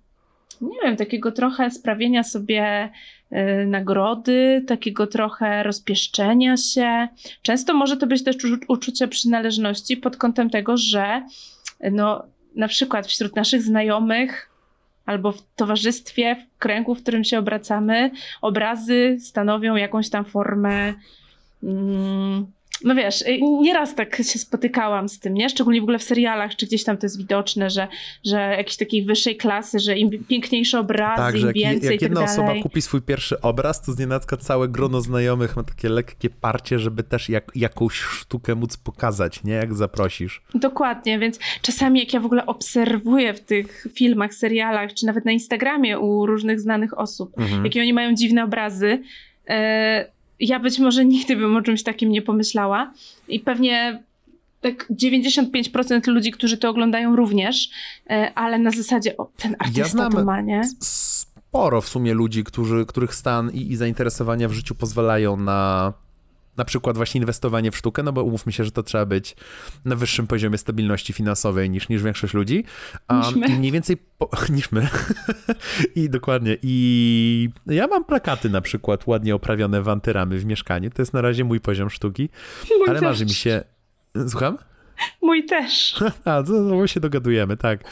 nie wiem, takiego trochę sprawienia sobie Y, nagrody, takiego trochę rozpieszczenia się. Często może to być też uczucie przynależności pod kątem tego, że no, na przykład wśród naszych znajomych albo w towarzystwie, w kręgu, w którym się obracamy, obrazy stanowią jakąś tam formę. Mm, no wiesz, y, nieraz tak się spotykałam z tym, nie? Szczególnie w ogóle w serialach, czy gdzieś tam to jest widoczne, że, że jakiejś takiej wyższej klasy, że im piękniejsze obrazy, tak, im jak, więcej jak jedna tak osoba kupi swój pierwszy obraz, to znienacka całe grono znajomych ma takie lekkie parcie, żeby też jak, jakąś sztukę móc pokazać, nie? Jak zaprosisz. Dokładnie, więc czasami jak ja w ogóle obserwuję w tych filmach, serialach, czy nawet na Instagramie u różnych znanych osób, mhm. jakie oni mają dziwne obrazy, yy, ja być może nigdy bym o czymś takim nie pomyślała i pewnie tak 95% ludzi, którzy to oglądają również, e, ale na zasadzie o, ten artysta ja znam to ma, nie? Sporo w sumie ludzi, którzy, których stan i, i zainteresowania w życiu pozwalają na na przykład właśnie inwestowanie w sztukę, no bo umówmy się, że to trzeba być na wyższym poziomie stabilności finansowej niż, niż większość ludzi. Um. I mniej więcej po, niż my. I dokładnie. I ja mam plakaty na przykład ładnie oprawione w antyramy w mieszkaniu. To jest na razie mój poziom sztuki. Mój ale też. marzy mi się... Słucham? Mój też. A, to, to się dogadujemy, tak.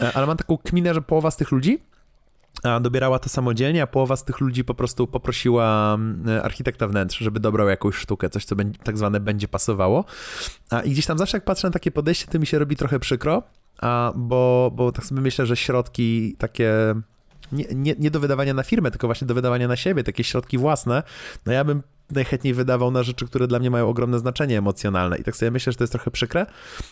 E, ale mam taką kminę, że połowa z tych ludzi dobierała to samodzielnie, a połowa z tych ludzi po prostu poprosiła mm, architekta wnętrz, żeby dobrał jakąś sztukę, coś, co będzie, tak zwane będzie pasowało. A, I gdzieś tam zawsze jak patrzę na takie podejście, to mi się robi trochę przykro, a, bo, bo tak sobie myślę, że środki takie nie, nie, nie do wydawania na firmę, tylko właśnie do wydawania na siebie, takie środki własne, no ja bym najchętniej wydawał na rzeczy, które dla mnie mają ogromne znaczenie emocjonalne. I tak sobie myślę, że to jest trochę przykre,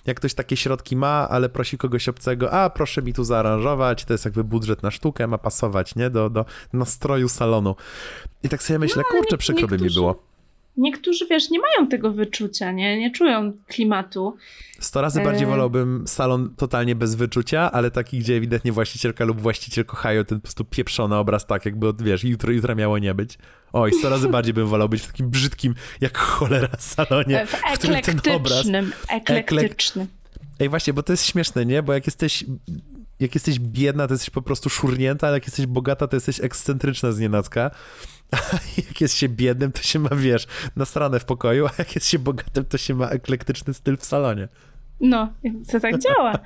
jak ktoś takie środki ma, ale prosi kogoś obcego, a proszę mi tu zaaranżować, to jest jakby budżet na sztukę, ma pasować, nie, do, do nastroju salonu. I tak sobie myślę, no, kurczę, przykro by mi było. Niektórzy, wiesz, nie mają tego wyczucia, nie, nie czują klimatu. Sto razy bardziej e, wolałbym salon totalnie bez wyczucia, ale taki, gdzie ewidentnie właścicielka lub właściciel kochają ten po prostu pieprzony obraz tak, jakby, wiesz, jutro, jutro miało nie być. Oj, sto razy bardziej bym wolał być w takim brzydkim, jak cholera salonie, w, w którym ten obraz... Eklektycznym. Ej, właśnie, bo to jest śmieszne, nie? Bo jak jesteś jak jesteś biedna, to jesteś po prostu szurnięta, ale jak jesteś bogata, to jesteś ekscentryczna z nienacka. Jak jest się biednym, to się ma, wiesz, na stronę w pokoju, a jak jest się bogatym, to się ma eklektyczny styl w salonie. No, to tak działa.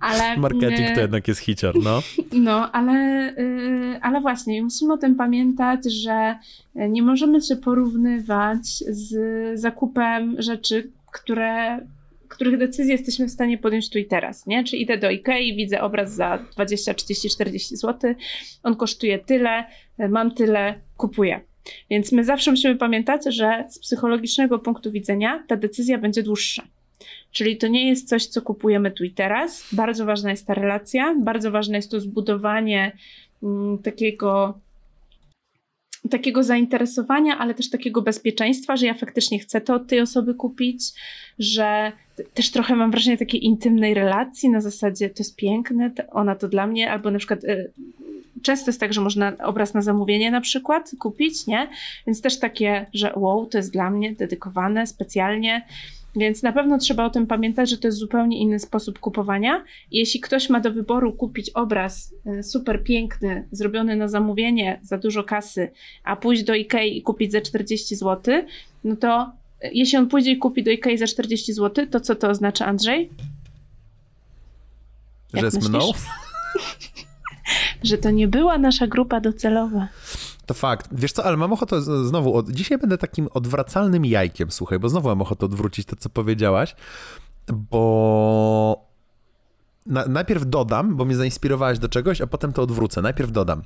Ale, Marketing to jednak jest hicior, no. No, ale, y, ale właśnie, musimy o tym pamiętać, że nie możemy się porównywać z zakupem rzeczy, które których decyzję jesteśmy w stanie podjąć tu i teraz, nie? Czy idę do Ikei, widzę obraz za 20, 30, 40 zł, on kosztuje tyle, mam tyle, kupuję. Więc my zawsze musimy pamiętać, że z psychologicznego punktu widzenia ta decyzja będzie dłuższa. Czyli to nie jest coś, co kupujemy tu i teraz. Bardzo ważna jest ta relacja, bardzo ważne jest to zbudowanie mm, takiego takiego zainteresowania, ale też takiego bezpieczeństwa, że ja faktycznie chcę to od tej osoby kupić, że też trochę mam wrażenie takiej intymnej relacji na zasadzie to jest piękne, ona to dla mnie, albo na przykład y, często jest tak, że można obraz na zamówienie na przykład kupić, nie? Więc też takie, że wow, to jest dla mnie dedykowane specjalnie. Więc na pewno trzeba o tym pamiętać, że to jest zupełnie inny sposób kupowania. Jeśli ktoś ma do wyboru kupić obraz y, super piękny, zrobiony na zamówienie za dużo kasy, a pójść do Ikei i kupić za 40 zł, no to y, jeśli on pójdzie i kupi do Ikei za 40 zł, to co to oznacza, Andrzej? Jak że jest mną? że to nie była nasza grupa docelowa. To fakt. Wiesz co, ale mam ochotę znowu, od, dzisiaj będę takim odwracalnym jajkiem, słuchaj, bo znowu mam ochotę odwrócić to, co powiedziałaś, bo na, najpierw dodam, bo mnie zainspirowałeś do czegoś, a potem to odwrócę. Najpierw dodam.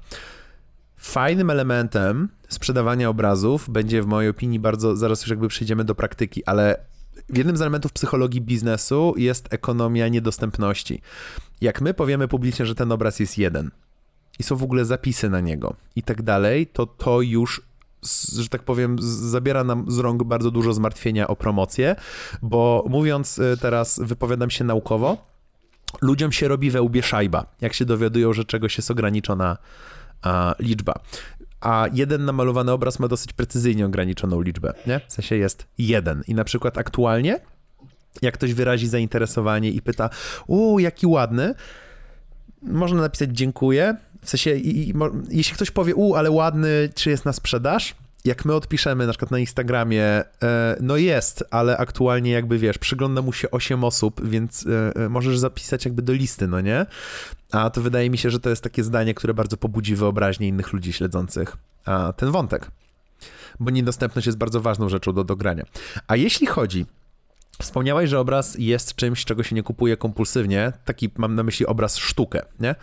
Fajnym elementem sprzedawania obrazów będzie w mojej opinii bardzo, zaraz już jakby przejdziemy do praktyki, ale jednym z elementów psychologii biznesu jest ekonomia niedostępności. Jak my powiemy publicznie, że ten obraz jest jeden, i są w ogóle zapisy na niego i tak dalej, to to już że tak powiem, zabiera nam z rąk bardzo dużo zmartwienia o promocję, bo mówiąc y, teraz, wypowiadam się naukowo, ludziom się robi we łbie szajba, jak się dowiadują, że czegoś jest ograniczona a, liczba. A jeden namalowany obraz ma dosyć precyzyjnie ograniczoną liczbę, nie? W sensie jest jeden. I na przykład aktualnie, jak ktoś wyrazi zainteresowanie i pyta, u, jaki ładny, można napisać dziękuję, w sensie, i, i, jeśli ktoś powie, u, ale ładny, czy jest na sprzedaż? Jak my odpiszemy na przykład na Instagramie, e, no jest, ale aktualnie jakby wiesz, przygląda mu się 8 osób, więc e, e, możesz zapisać jakby do listy, no nie? A to wydaje mi się, że to jest takie zdanie, które bardzo pobudzi wyobraźnię innych ludzi śledzących a, ten wątek. Bo niedostępność jest bardzo ważną rzeczą do dogrania. A jeśli chodzi Wspomniałeś, że obraz jest czymś, czego się nie kupuje kompulsywnie. Taki mam na myśli obraz sztukę, nie?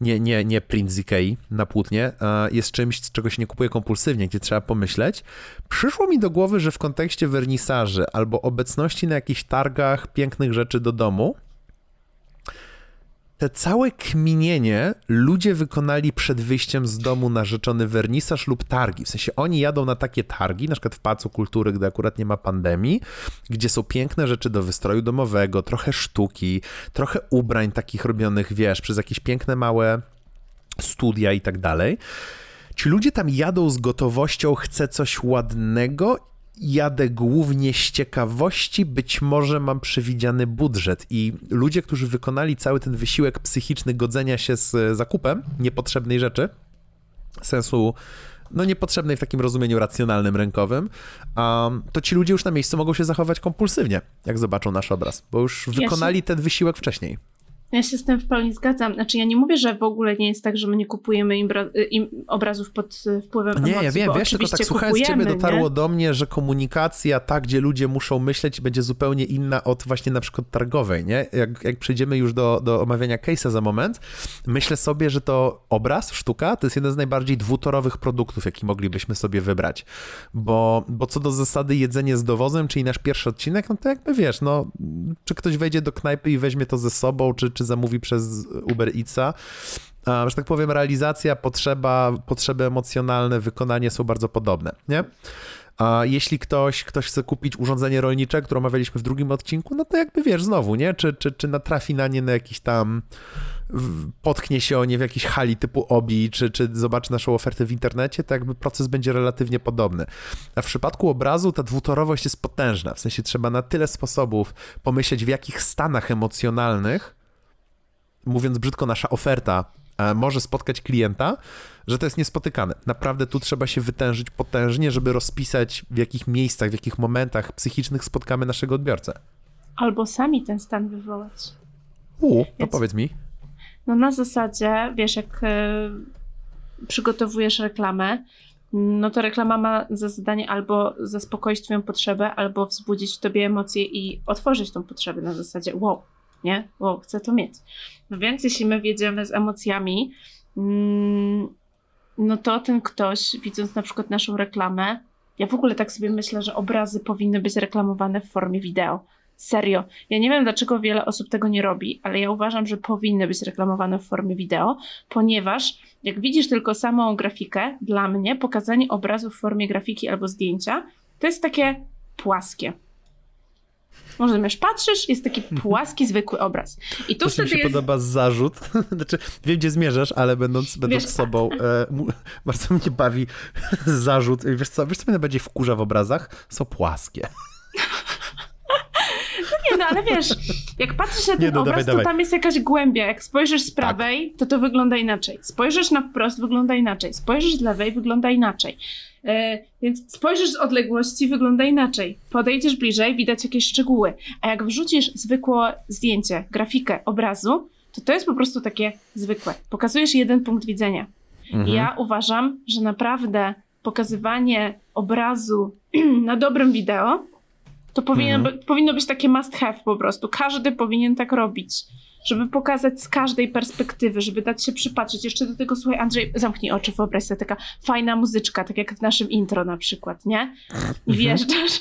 Nie, nie, nie print z Ikei na płótnie, jest czymś, czego się nie kupuje kompulsywnie, gdzie trzeba pomyśleć. Przyszło mi do głowy, że w kontekście wernisaży albo obecności na jakichś targach pięknych rzeczy do domu, te całe kminienie ludzie wykonali przed wyjściem z domu na rzeczony wernisaż lub targi. W sensie oni jadą na takie targi, na przykład w Pałacu Kultury, gdy akurat nie ma pandemii, gdzie są piękne rzeczy do wystroju domowego, trochę sztuki, trochę ubrań takich robionych, wiesz, przez jakieś piękne małe studia i tak dalej. Ci ludzie tam jadą z gotowością, chcę coś ładnego jadę głównie z ciekawości, być może mam przewidziany budżet i ludzie, którzy wykonali cały ten wysiłek psychiczny godzenia się z zakupem niepotrzebnej rzeczy, sensu no niepotrzebnej w takim rozumieniu racjonalnym, rękowym, um, to ci ludzie już na miejscu mogą się zachować kompulsywnie, jak zobaczą nasz obraz, bo już wykonali ten wysiłek wcześniej. Ja się z tym w pełni zgadzam. Znaczy, ja nie mówię, że w ogóle nie jest tak, że my nie kupujemy im, im obrazów pod wpływem nie, emocji. Nie, ja wiem, wiesz, tylko tak słuchając ciebie dotarło nie? do mnie, że komunikacja, tak, gdzie ludzie muszą myśleć, będzie zupełnie inna od właśnie na przykład targowej, nie? Jak, jak przejdziemy już do, do omawiania case'a za moment, myślę sobie, że to obraz, sztuka, to jest jeden z najbardziej dwutorowych produktów, jaki moglibyśmy sobie wybrać. Bo, bo co do zasady jedzenie z dowozem, czyli nasz pierwszy odcinek, no to jakby wiesz, no, czy ktoś wejdzie do knajpy i weźmie to ze sobą, czy, czy zamówi przez Uber Eatsa. Że tak powiem, realizacja, potrzeba, potrzeby emocjonalne, wykonanie są bardzo podobne, nie? A jeśli ktoś, ktoś chce kupić urządzenie rolnicze, które omawialiśmy w drugim odcinku, no to jakby wiesz, znowu, nie? Czy, czy, czy natrafi na nie na jakiś tam, potknie się o nie w jakiejś hali typu OBI, czy, czy zobaczy naszą ofertę w internecie, to jakby proces będzie relatywnie podobny. A w przypadku obrazu ta dwutorowość jest potężna, w sensie trzeba na tyle sposobów pomyśleć, w jakich stanach emocjonalnych mówiąc brzydko, nasza oferta e, może spotkać klienta, że to jest niespotykane. Naprawdę tu trzeba się wytężyć potężnie, żeby rozpisać w jakich miejscach, w jakich momentach psychicznych spotkamy naszego odbiorcę. Albo sami ten stan wywołać. U, to Więc, powiedz mi. No na zasadzie, wiesz, jak y, przygotowujesz reklamę, no to reklama ma za zadanie albo zaspokoić twoją potrzebę, albo wzbudzić w tobie emocje i otworzyć tą potrzebę na zasadzie wow, nie? Bo chcę to mieć. No więc jeśli my wiedziemy z emocjami, mm, no to ten ktoś, widząc na przykład naszą reklamę, ja w ogóle tak sobie myślę, że obrazy powinny być reklamowane w formie wideo. Serio. Ja nie wiem, dlaczego wiele osób tego nie robi, ale ja uważam, że powinny być reklamowane w formie wideo, ponieważ jak widzisz tylko samą grafikę, dla mnie pokazanie obrazu w formie grafiki albo zdjęcia to jest takie płaskie. Może zamiast patrzysz, jest taki mhm. płaski, zwykły obraz. I tu to wtedy mi się jest... podoba zarzut. znaczy, wiem, gdzie zmierzasz, ale będąc, będąc wiesz, sobą, e, bardzo mnie bawi zarzut. Wiesz co, wiesz, co mnie najbardziej wkurza w obrazach? Są płaskie. Ale wiesz, jak patrzysz na ten nie, no, obraz, dawaj, to dawaj. tam jest jakaś głębia. Jak spojrzysz z tak. prawej, tak. to to wygląda inaczej. Spojrzysz na wprost, wygląda inaczej. Spojrzysz z lewej, wygląda inaczej. E, więc spojrzysz z odległości, wygląda inaczej. Podejdziesz bliżej, widać jakieś szczegóły. A jak wrzucisz zwykłe zdjęcie, grafikę obrazu, to to jest po prostu takie zwykłe. Pokazujesz jeden punkt widzenia. Mhm. Ja uważam, że naprawdę pokazywanie obrazu na dobrym wideo to powinien, mhm. powinno być takie must have po prostu. Każdy powinien tak robić żeby pokazać z każdej perspektywy, żeby dać się przypatrzeć. Jeszcze do tego, słuchaj, Andrzej, zamknij oczy, wyobraź sobie taka fajna muzyczka, tak jak w naszym intro na przykład, nie? I mhm. wjeżdżasz,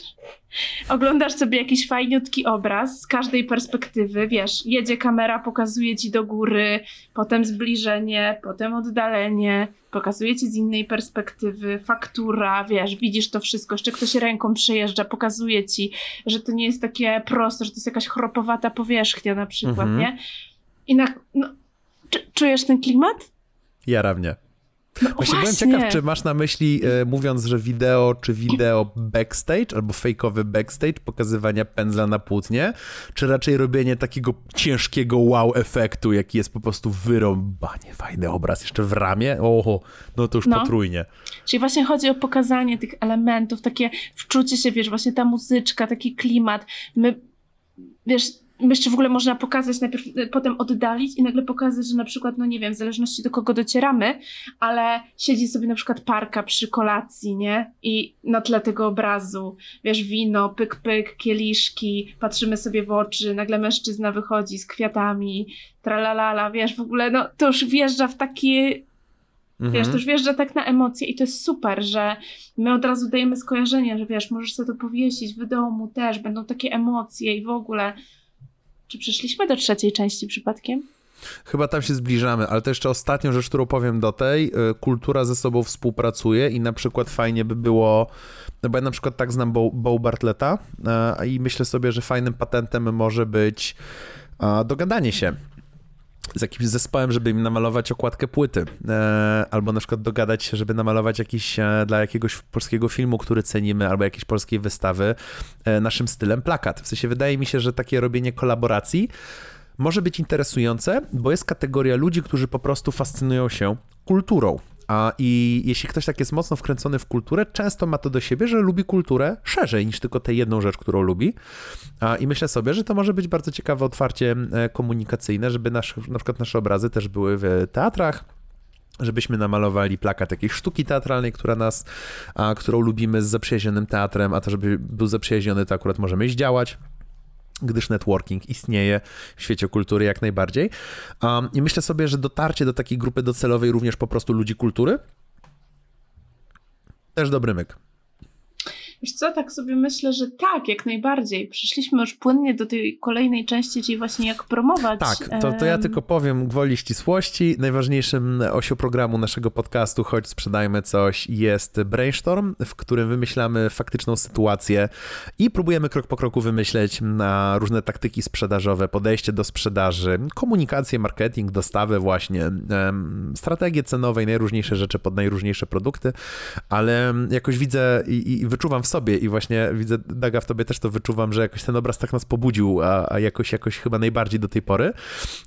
oglądasz sobie jakiś fajniutki obraz z każdej perspektywy, wiesz, jedzie kamera, pokazuje ci do góry, potem zbliżenie, potem oddalenie, pokazuje ci z innej perspektywy, faktura, wiesz, widzisz to wszystko, jeszcze ktoś ręką przejeżdża, pokazuje ci, że to nie jest takie proste, że to jest jakaś chropowata powierzchnia na przykład, mhm. nie? I na, no, czujesz ten klimat? Jara mnie. No właśnie, byłem ciekaw, czy masz na myśli, e, mówiąc, że wideo, czy wideo backstage, albo fejkowy backstage, pokazywania pędzla na płótnie, czy raczej robienie takiego ciężkiego wow efektu, jaki jest po prostu wyrąbanie, fajny obraz, jeszcze w ramię, oho, no to już no. potrójnie. Czyli właśnie chodzi o pokazanie tych elementów, takie wczucie się, wiesz, właśnie ta muzyczka, taki klimat. My, wiesz, jeszcze w ogóle można pokazać, najpierw y, potem oddalić i nagle pokazać, że na przykład, no nie wiem, w zależności do kogo docieramy, ale siedzi sobie na przykład parka przy kolacji, nie? I na tle tego obrazu, wiesz, wino, pyk, pyk, kieliszki, patrzymy sobie w oczy, nagle mężczyzna wychodzi z kwiatami, tralalala, wiesz, w ogóle, no to już wjeżdża w takie Mhm. Wiesz, to już wjeżdża tak na emocje i to jest super, że my od razu dajemy skojarzenia, że wiesz, możesz sobie to powiesić w domu też, będą takie emocje i w ogóle czy przeszliśmy do trzeciej części przypadkiem? Chyba tam się zbliżamy, ale to jeszcze ostatnią rzecz, którą powiem do tej. Y, kultura ze sobą współpracuje i na przykład fajnie by było, no bo ja na przykład tak znam Bo, Bartleta y, i myślę sobie, że fajnym patentem może być dogadanie się z jakimś zespołem, żeby im namalować okładkę płyty, e, albo na przykład dogadać się, żeby namalować jakiś e, dla jakiegoś polskiego filmu, który cenimy, albo jakiejś polskiej wystawy, e, naszym stylem plakat. W sensie wydaje mi się, że takie robienie kolaboracji może być interesujące, bo jest kategoria ludzi, którzy po prostu fascynują się kulturą. A i jeśli ktoś tak jest mocno wkręcony w kulturę, często ma to do siebie, że lubi kulturę szerzej niż tylko tę jedną rzecz, którą lubi. A, I myślę sobie, że to może być bardzo ciekawe otwarcie e, komunikacyjne, żeby nasz, na przykład nasze obrazy też były w teatrach, żebyśmy namalowali plakat jakiejś sztuki teatralnej, która nas, a, którą lubimy z zaprzyjaźnionym teatrem, a to żeby był zaprzyjaźniony, to akurat możemy działać gdyż networking istnieje w świecie kultury jak najbardziej. Um, I myślę sobie, że dotarcie do takiej grupy docelowej również po prostu ludzi kultury też dobry myk. Wiesz co, tak sobie myślę, że tak, jak najbardziej. Przyszliśmy już płynnie do tej kolejnej części, czyli właśnie jak promować. Tak, to, to ja tylko powiem gwoli ścisłości. Najważniejszym osią programu naszego podcastu, choć sprzedajmy coś, jest brainstorm, w którym wymyślamy faktyczną sytuację i próbujemy krok po kroku wymyśleć na różne taktyki sprzedażowe, podejście do sprzedaży, komunikację, marketing, dostawę właśnie, strategię cenowej, najróżniejsze rzeczy pod najróżniejsze produkty, ale jakoś widzę i, i wyczuwam w sobie i właśnie widzę, Daga, w tobie też to wyczuwam, że jakoś ten obraz tak nas pobudził, a, a jakoś, jakoś chyba najbardziej do tej pory,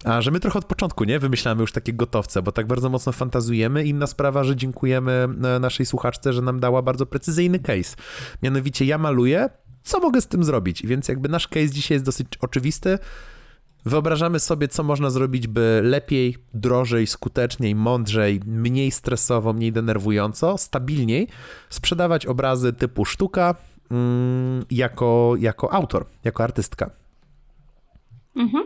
a że my trochę od początku, nie, wymyślamy już takie gotowce, bo tak bardzo mocno fantazujemy. Inna sprawa, że dziękujemy e, naszej słuchaczce, że nam dała bardzo precyzyjny case. Mianowicie ja maluję, co mogę z tym zrobić? Więc jakby nasz case dzisiaj jest dosyć oczywisty, Wyobrażamy sobie, co można zrobić, by lepiej, drożej, skuteczniej, mądrzej, mniej stresowo, mniej denerwująco, stabilniej sprzedawać obrazy typu sztuka mm, jako, jako autor, jako artystka. Mhm.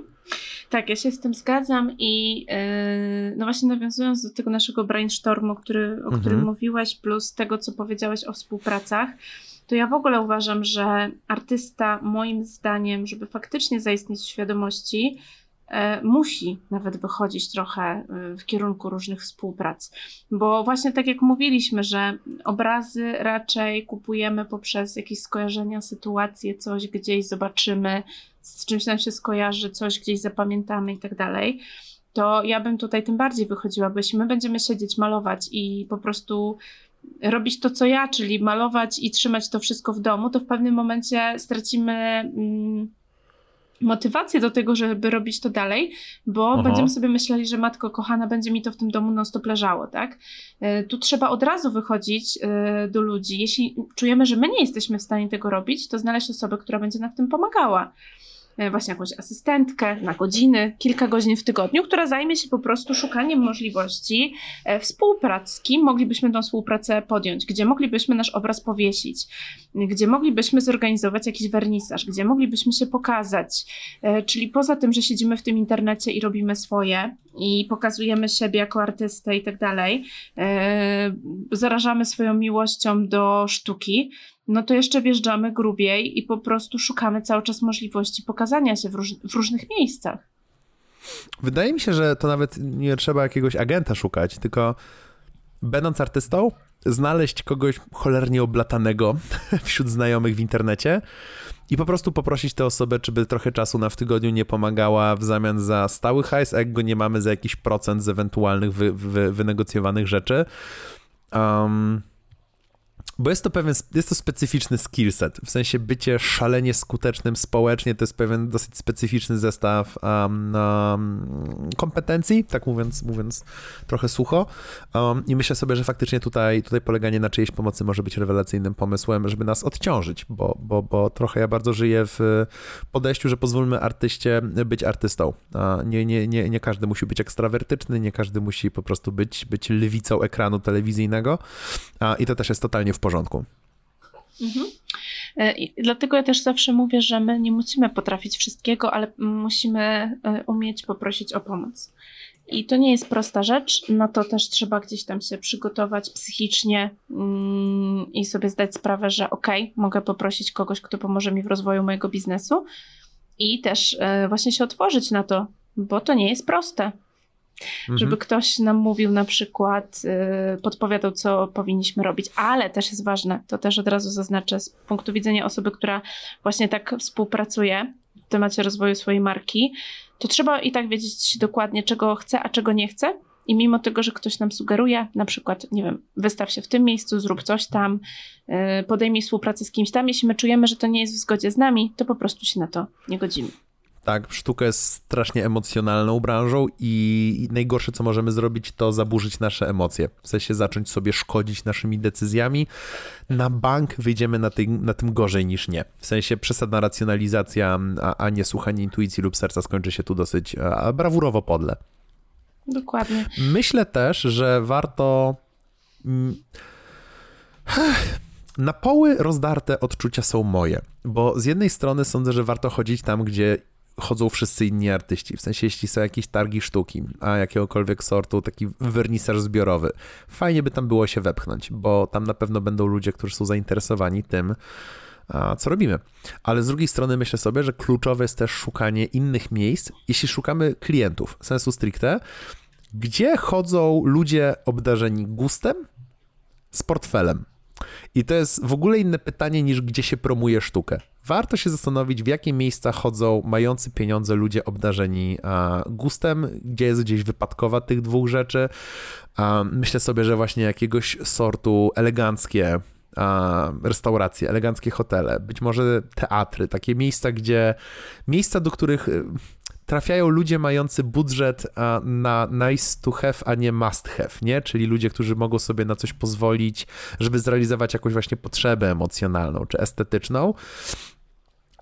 Tak, ja się z tym zgadzam i yy, no właśnie nawiązując do tego naszego brainstormu, który, o którym mhm. mówiłeś, plus tego, co powiedziałeś o współpracach, to ja w ogóle uważam, że artysta, moim zdaniem, żeby faktycznie zaistnieć w świadomości, E, musi nawet wychodzić trochę e, w kierunku różnych współprac. Bo właśnie tak jak mówiliśmy, że obrazy raczej kupujemy poprzez jakieś skojarzenia, sytuacje, coś gdzieś zobaczymy, z czymś nam się skojarzy, coś gdzieś zapamiętamy i tak dalej. To ja bym tutaj tym bardziej wychodziła, bo jeśli my będziemy siedzieć, malować i po prostu robić to, co ja, czyli malować i trzymać to wszystko w domu, to w pewnym momencie stracimy. Mm, motywację do tego, żeby robić to dalej, bo Aha. będziemy sobie myśleli, że matko kochana będzie mi to w tym domu non-stop leżało, tak? E, tu trzeba od razu wychodzić e, do ludzi. Jeśli czujemy, że my nie jesteśmy w stanie tego robić, to znaleźć osobę, która będzie nam w tym pomagała. E, właśnie jakąś asystentkę na godziny, kilka godzin w tygodniu, która zajmie się po prostu szukaniem możliwości e, współpracy, z kim moglibyśmy tą współpracę podjąć, gdzie moglibyśmy nasz obraz powiesić, gdzie moglibyśmy zorganizować jakiś wernisaż, gdzie moglibyśmy się pokazać. E, czyli poza tym, że siedzimy w tym internecie i robimy swoje i pokazujemy siebie jako artystę i tak dalej, zarażamy swoją miłością do sztuki, no to jeszcze wjeżdżamy grubiej i po prostu szukamy cały czas możliwości pokazania się w, róż w różnych miejscach. Wydaje mi się, że to nawet nie trzeba jakiegoś agenta szukać, tylko będąc artystą, znaleźć kogoś cholernie oblatanego wśród znajomych w internecie i po prostu poprosić tę osobę, czy by trochę czasu na w tygodniu nie pomagała w zamian za stały hajs, a jak go nie mamy za jakiś procent z ewentualnych wy, wy, wynegocjowanych rzeczy. Um, bo jest to pewien, jest to specyficzny skillset, w sensie bycie szalenie skutecznym społecznie, to jest pewien dosyć specyficzny zestaw um, um, kompetencji, tak mówiąc, mówiąc trochę sucho um, i myślę sobie, że faktycznie tutaj, tutaj poleganie na czyjejś pomocy może być rewelacyjnym pomysłem, żeby nas odciążyć, bo, bo, bo trochę ja bardzo żyję w podejściu, że pozwólmy artyście być artystą. Nie, nie, nie, nie każdy musi być ekstrawertyczny, nie każdy musi po prostu być, być lewicą ekranu telewizyjnego i to też jest totalnie w porządku. Mhm. E, I dlatego ja też zawsze mówię, że my nie musimy potrafić wszystkiego, ale musimy e, umieć poprosić o pomoc. I to nie jest prosta rzecz, na to też trzeba gdzieś tam się przygotować psychicznie mm, i sobie zdać sprawę, że okej, okay, mogę poprosić kogoś, kto pomoże mi w rozwoju mojego biznesu i też e, właśnie się otworzyć na to, bo to nie jest proste. Mhm. Żeby ktoś nam mówił na przykład, yy, podpowiadał, co powinniśmy robić, ale też jest ważne, to też od razu zaznaczę z punktu widzenia osoby, która właśnie tak współpracuje w temacie rozwoju swojej marki, to trzeba i tak wiedzieć dokładnie, czego chce, a czego nie chce. I mimo tego, że ktoś nam sugeruje, na przykład, nie wiem, wystaw się w tym miejscu, zrób coś tam, yy, podejmij współpracę z kimś tam, jeśli my czujemy, że to nie jest w zgodzie z nami, to po prostu się na to nie godzimy. Tak, sztuka jest strasznie emocjonalną branżą i najgorsze, co możemy zrobić, to zaburzyć nasze emocje. W sensie zacząć sobie szkodzić naszymi decyzjami. Na bank wyjdziemy na, tej, na tym gorzej niż nie. W sensie przesadna racjonalizacja, a, a nie słuchanie intuicji lub serca skończy się tu dosyć a, brawurowo podle. Dokładnie. Myślę też, że warto... Mm, na poły rozdarte odczucia są moje, bo z jednej strony sądzę, że warto chodzić tam, gdzie chodzą wszyscy inni artyści. W sensie, jeśli są jakieś targi sztuki, a jakiegokolwiek sortu, taki wernisaż zbiorowy, fajnie by tam było się wepchnąć, bo tam na pewno będą ludzie, którzy są zainteresowani tym, co robimy. Ale z drugiej strony myślę sobie, że kluczowe jest też szukanie innych miejsc, jeśli szukamy klientów, sensu stricte, gdzie chodzą ludzie obdarzeni gustem z portfelem. I to jest w ogóle inne pytanie niż gdzie się promuje sztukę. Warto się zastanowić, w jakie miejsca chodzą mający pieniądze ludzie obdarzeni gustem, gdzie jest gdzieś wypadkowa tych dwóch rzeczy. Myślę sobie, że właśnie jakiegoś sortu eleganckie restauracje, eleganckie hotele, być może teatry, takie miejsca, gdzie miejsca, do których trafiają ludzie mający budżet na nice to have, a nie must have, nie? Czyli ludzie, którzy mogą sobie na coś pozwolić, żeby zrealizować jakąś właśnie potrzebę emocjonalną czy estetyczną.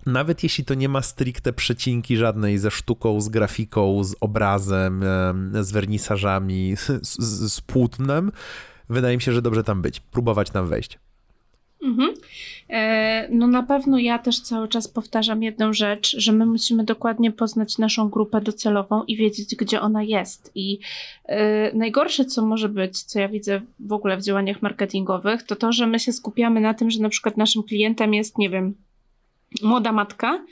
Nawet jeśli to nie ma stricte przecinki żadnej ze sztuką, z grafiką, z obrazem, z wernisażami, z, z, z płótnem, wydaje mi się, że dobrze tam być, próbować tam wejść. Mhm. E, no na pewno ja też cały czas powtarzam jedną rzecz, że my musimy dokładnie poznać naszą grupę docelową i wiedzieć, gdzie ona jest. I e, najgorsze, co może być, co ja widzę w ogóle w działaniach marketingowych, to to, że my się skupiamy na tym, że na przykład naszym klientem jest, nie wiem, młoda matka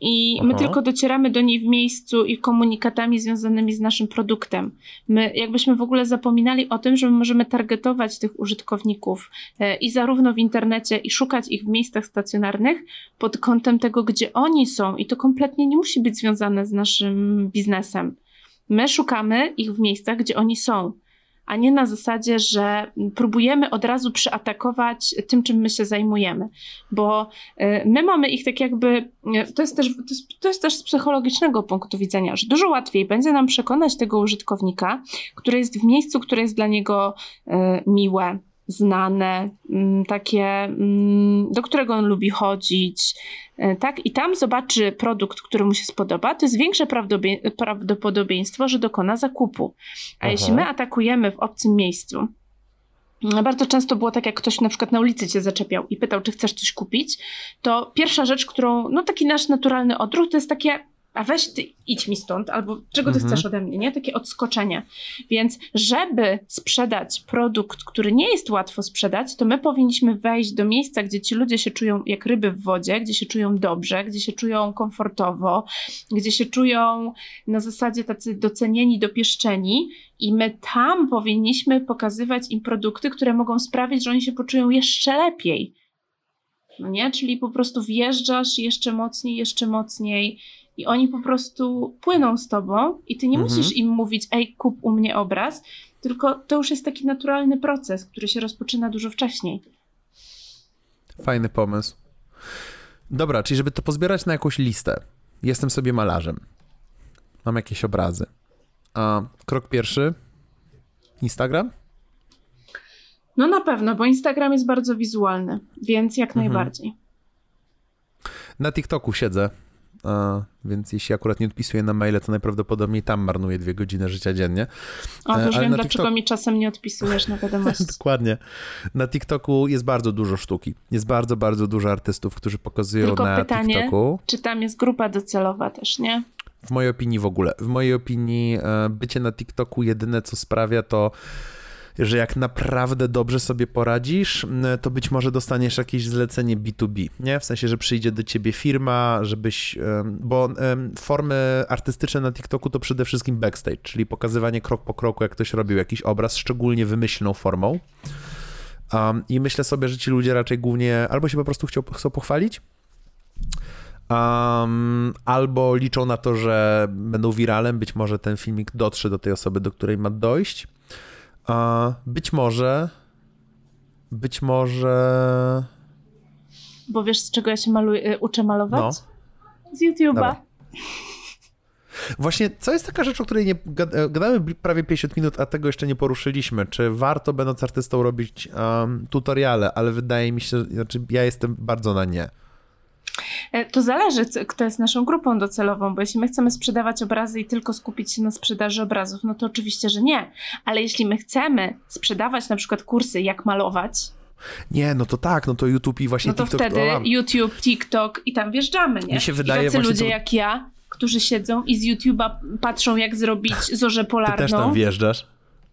i my tylko docieramy do niej w miejscu i komunikatami związanymi z naszym produktem. My jakbyśmy w ogóle zapominali o tym, że my możemy targetować tych użytkowników e, i zarówno w internecie i szukać ich w miejscach stacjonarnych pod kątem tego, gdzie oni są i to kompletnie nie musi być związane z naszym biznesem. My szukamy ich w miejscach, gdzie oni są a nie na zasadzie, że próbujemy od razu przyatakować tym, czym my się zajmujemy. Bo y, my mamy ich tak jakby, y, to jest też, to jest, to jest też z psychologicznego punktu widzenia, że dużo łatwiej będzie nam przekonać tego użytkownika, który jest w miejscu, które jest dla niego y, miłe, znane, mm, takie, mm, do którego on lubi chodzić, e, tak? I tam zobaczy produkt, który mu się spodoba, to jest większe prawdopodobieństwo, że dokona zakupu. A Aha. jeśli my atakujemy w obcym miejscu, mm, bardzo często było tak, jak ktoś na przykład na ulicy cię zaczepiał i pytał, czy chcesz coś kupić, to pierwsza rzecz, którą, no taki nasz naturalny odruch, to jest takie, a weź ty idź mi stąd, albo czego ty mhm. chcesz ode mnie, nie? Takie odskoczenie. Więc żeby sprzedać produkt, który nie jest łatwo sprzedać, to my powinniśmy wejść do miejsca, gdzie ci ludzie się czują jak ryby w wodzie, gdzie się czują dobrze, gdzie się czują komfortowo, gdzie się czują na zasadzie tacy docenieni, dopieszczeni i my tam powinniśmy pokazywać im produkty, które mogą sprawić, że oni się poczują jeszcze lepiej. No nie? Czyli po prostu wjeżdżasz jeszcze mocniej, jeszcze mocniej i oni po prostu płyną z tobą i ty nie mhm. musisz im mówić, ej, kup u mnie obraz, tylko to już jest taki naturalny proces, który się rozpoczyna dużo wcześniej. Fajny pomysł. Dobra, czyli żeby to pozbierać na jakąś listę. Jestem sobie malarzem. Mam jakieś obrazy. A krok pierwszy? Instagram? No na pewno, bo Instagram jest bardzo wizualny, więc jak mhm. najbardziej. Na TikToku siedzę więc jeśli akurat nie odpisuję na maile, to najprawdopodobniej tam marnuję dwie godziny życia dziennie. O, to już e, wiem, dlaczego TikTok... mi czasem nie odpisujesz na wiadomości. Dokładnie. Na TikToku jest bardzo dużo sztuki. Jest bardzo, bardzo dużo artystów, którzy pokazują Tylko na pytanie, TikToku. czy tam jest grupa docelowa też, nie? W mojej opinii w ogóle. W mojej opinii e, bycie na TikToku jedyne, co sprawia, to że jak naprawdę dobrze sobie poradzisz, to być może dostaniesz jakieś zlecenie B2B, nie? W sensie, że przyjdzie do ciebie firma, żebyś, bo formy artystyczne na TikToku to przede wszystkim backstage, czyli pokazywanie krok po kroku, jak ktoś robił jakiś obraz, szczególnie wymyślną formą. I myślę sobie, że ci ludzie raczej głównie albo się po prostu chcą pochwalić, um, albo liczą na to, że będą wiralem, być może ten filmik dotrze do tej osoby, do której ma dojść. A być może. Być może. Bo wiesz, z czego ja się maluję, y, uczę malować? No. Z YouTube'a. Właśnie, co jest taka rzecz, o której nie e, gadamy prawie 50 minut, a tego jeszcze nie poruszyliśmy. Czy warto, będąc artystą, robić um, tutoriale? Ale wydaje mi się, znaczy ja jestem bardzo na nie. E, to zależy, kto jest naszą grupą docelową, bo jeśli my chcemy sprzedawać obrazy i tylko skupić się na sprzedaży obrazów, no to oczywiście, że nie. Ale jeśli my chcemy sprzedawać na przykład kursy, jak malować, nie, no to tak, no to YouTube i właśnie no to TikTok. wtedy o, YouTube, TikTok i tam wjeżdżamy, nie? Mi się wydaje I tacy ludzie to... jak ja, którzy siedzą i z YouTube'a patrzą, jak zrobić zorzę polarną. Ty też tam wjeżdżasz?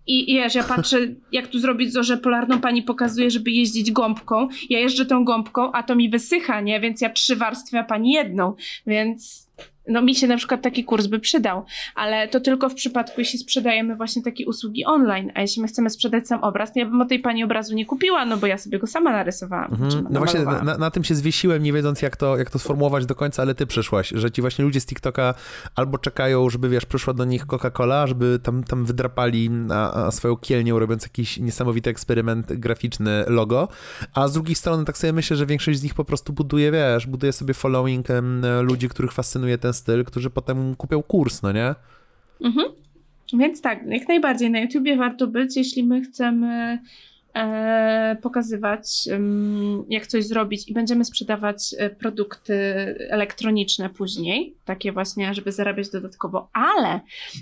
I, wiesz, ja patrzę, jak tu zrobić zorzę polarną, pani pokazuje, żeby jeździć gąbką. Ja jeżdżę tą gąbką, a to mi wysycha, nie? Więc ja trzy warstwy, a pani jedną. Więc no mi się na przykład taki kurs by przydał, ale to tylko w przypadku, jeśli sprzedajemy właśnie takie usługi online, a jeśli my chcemy sprzedać sam obraz, to ja bym o tej pani obrazu nie kupiła, no bo ja sobie go sama narysowałam. Mhm. No właśnie na, na, tym się zwiesiłem, nie wiedząc jak to, jak to sformułować do końca, ale ty przyszłaś, że ci właśnie ludzie z TikToka albo czekają, żeby wiesz, przyszła do nich Coca-Cola, żeby tam, tam wydrapali na, na swoją kielnią, robiąc jakiś niesamowity eksperyment graficzny logo, a z drugiej strony tak sobie myślę, że większość z nich po prostu buduje, wiesz, buduje sobie following ludzi, których fascynuje ten styl, którzy potem kupią kurs, no nie? Mhm. Więc tak, jak najbardziej na YouTubie warto być, jeśli my chcemy e, pokazywać, jak coś zrobić i będziemy sprzedawać e, produkty elektroniczne później, takie właśnie, żeby zarabiać dodatkowo, ale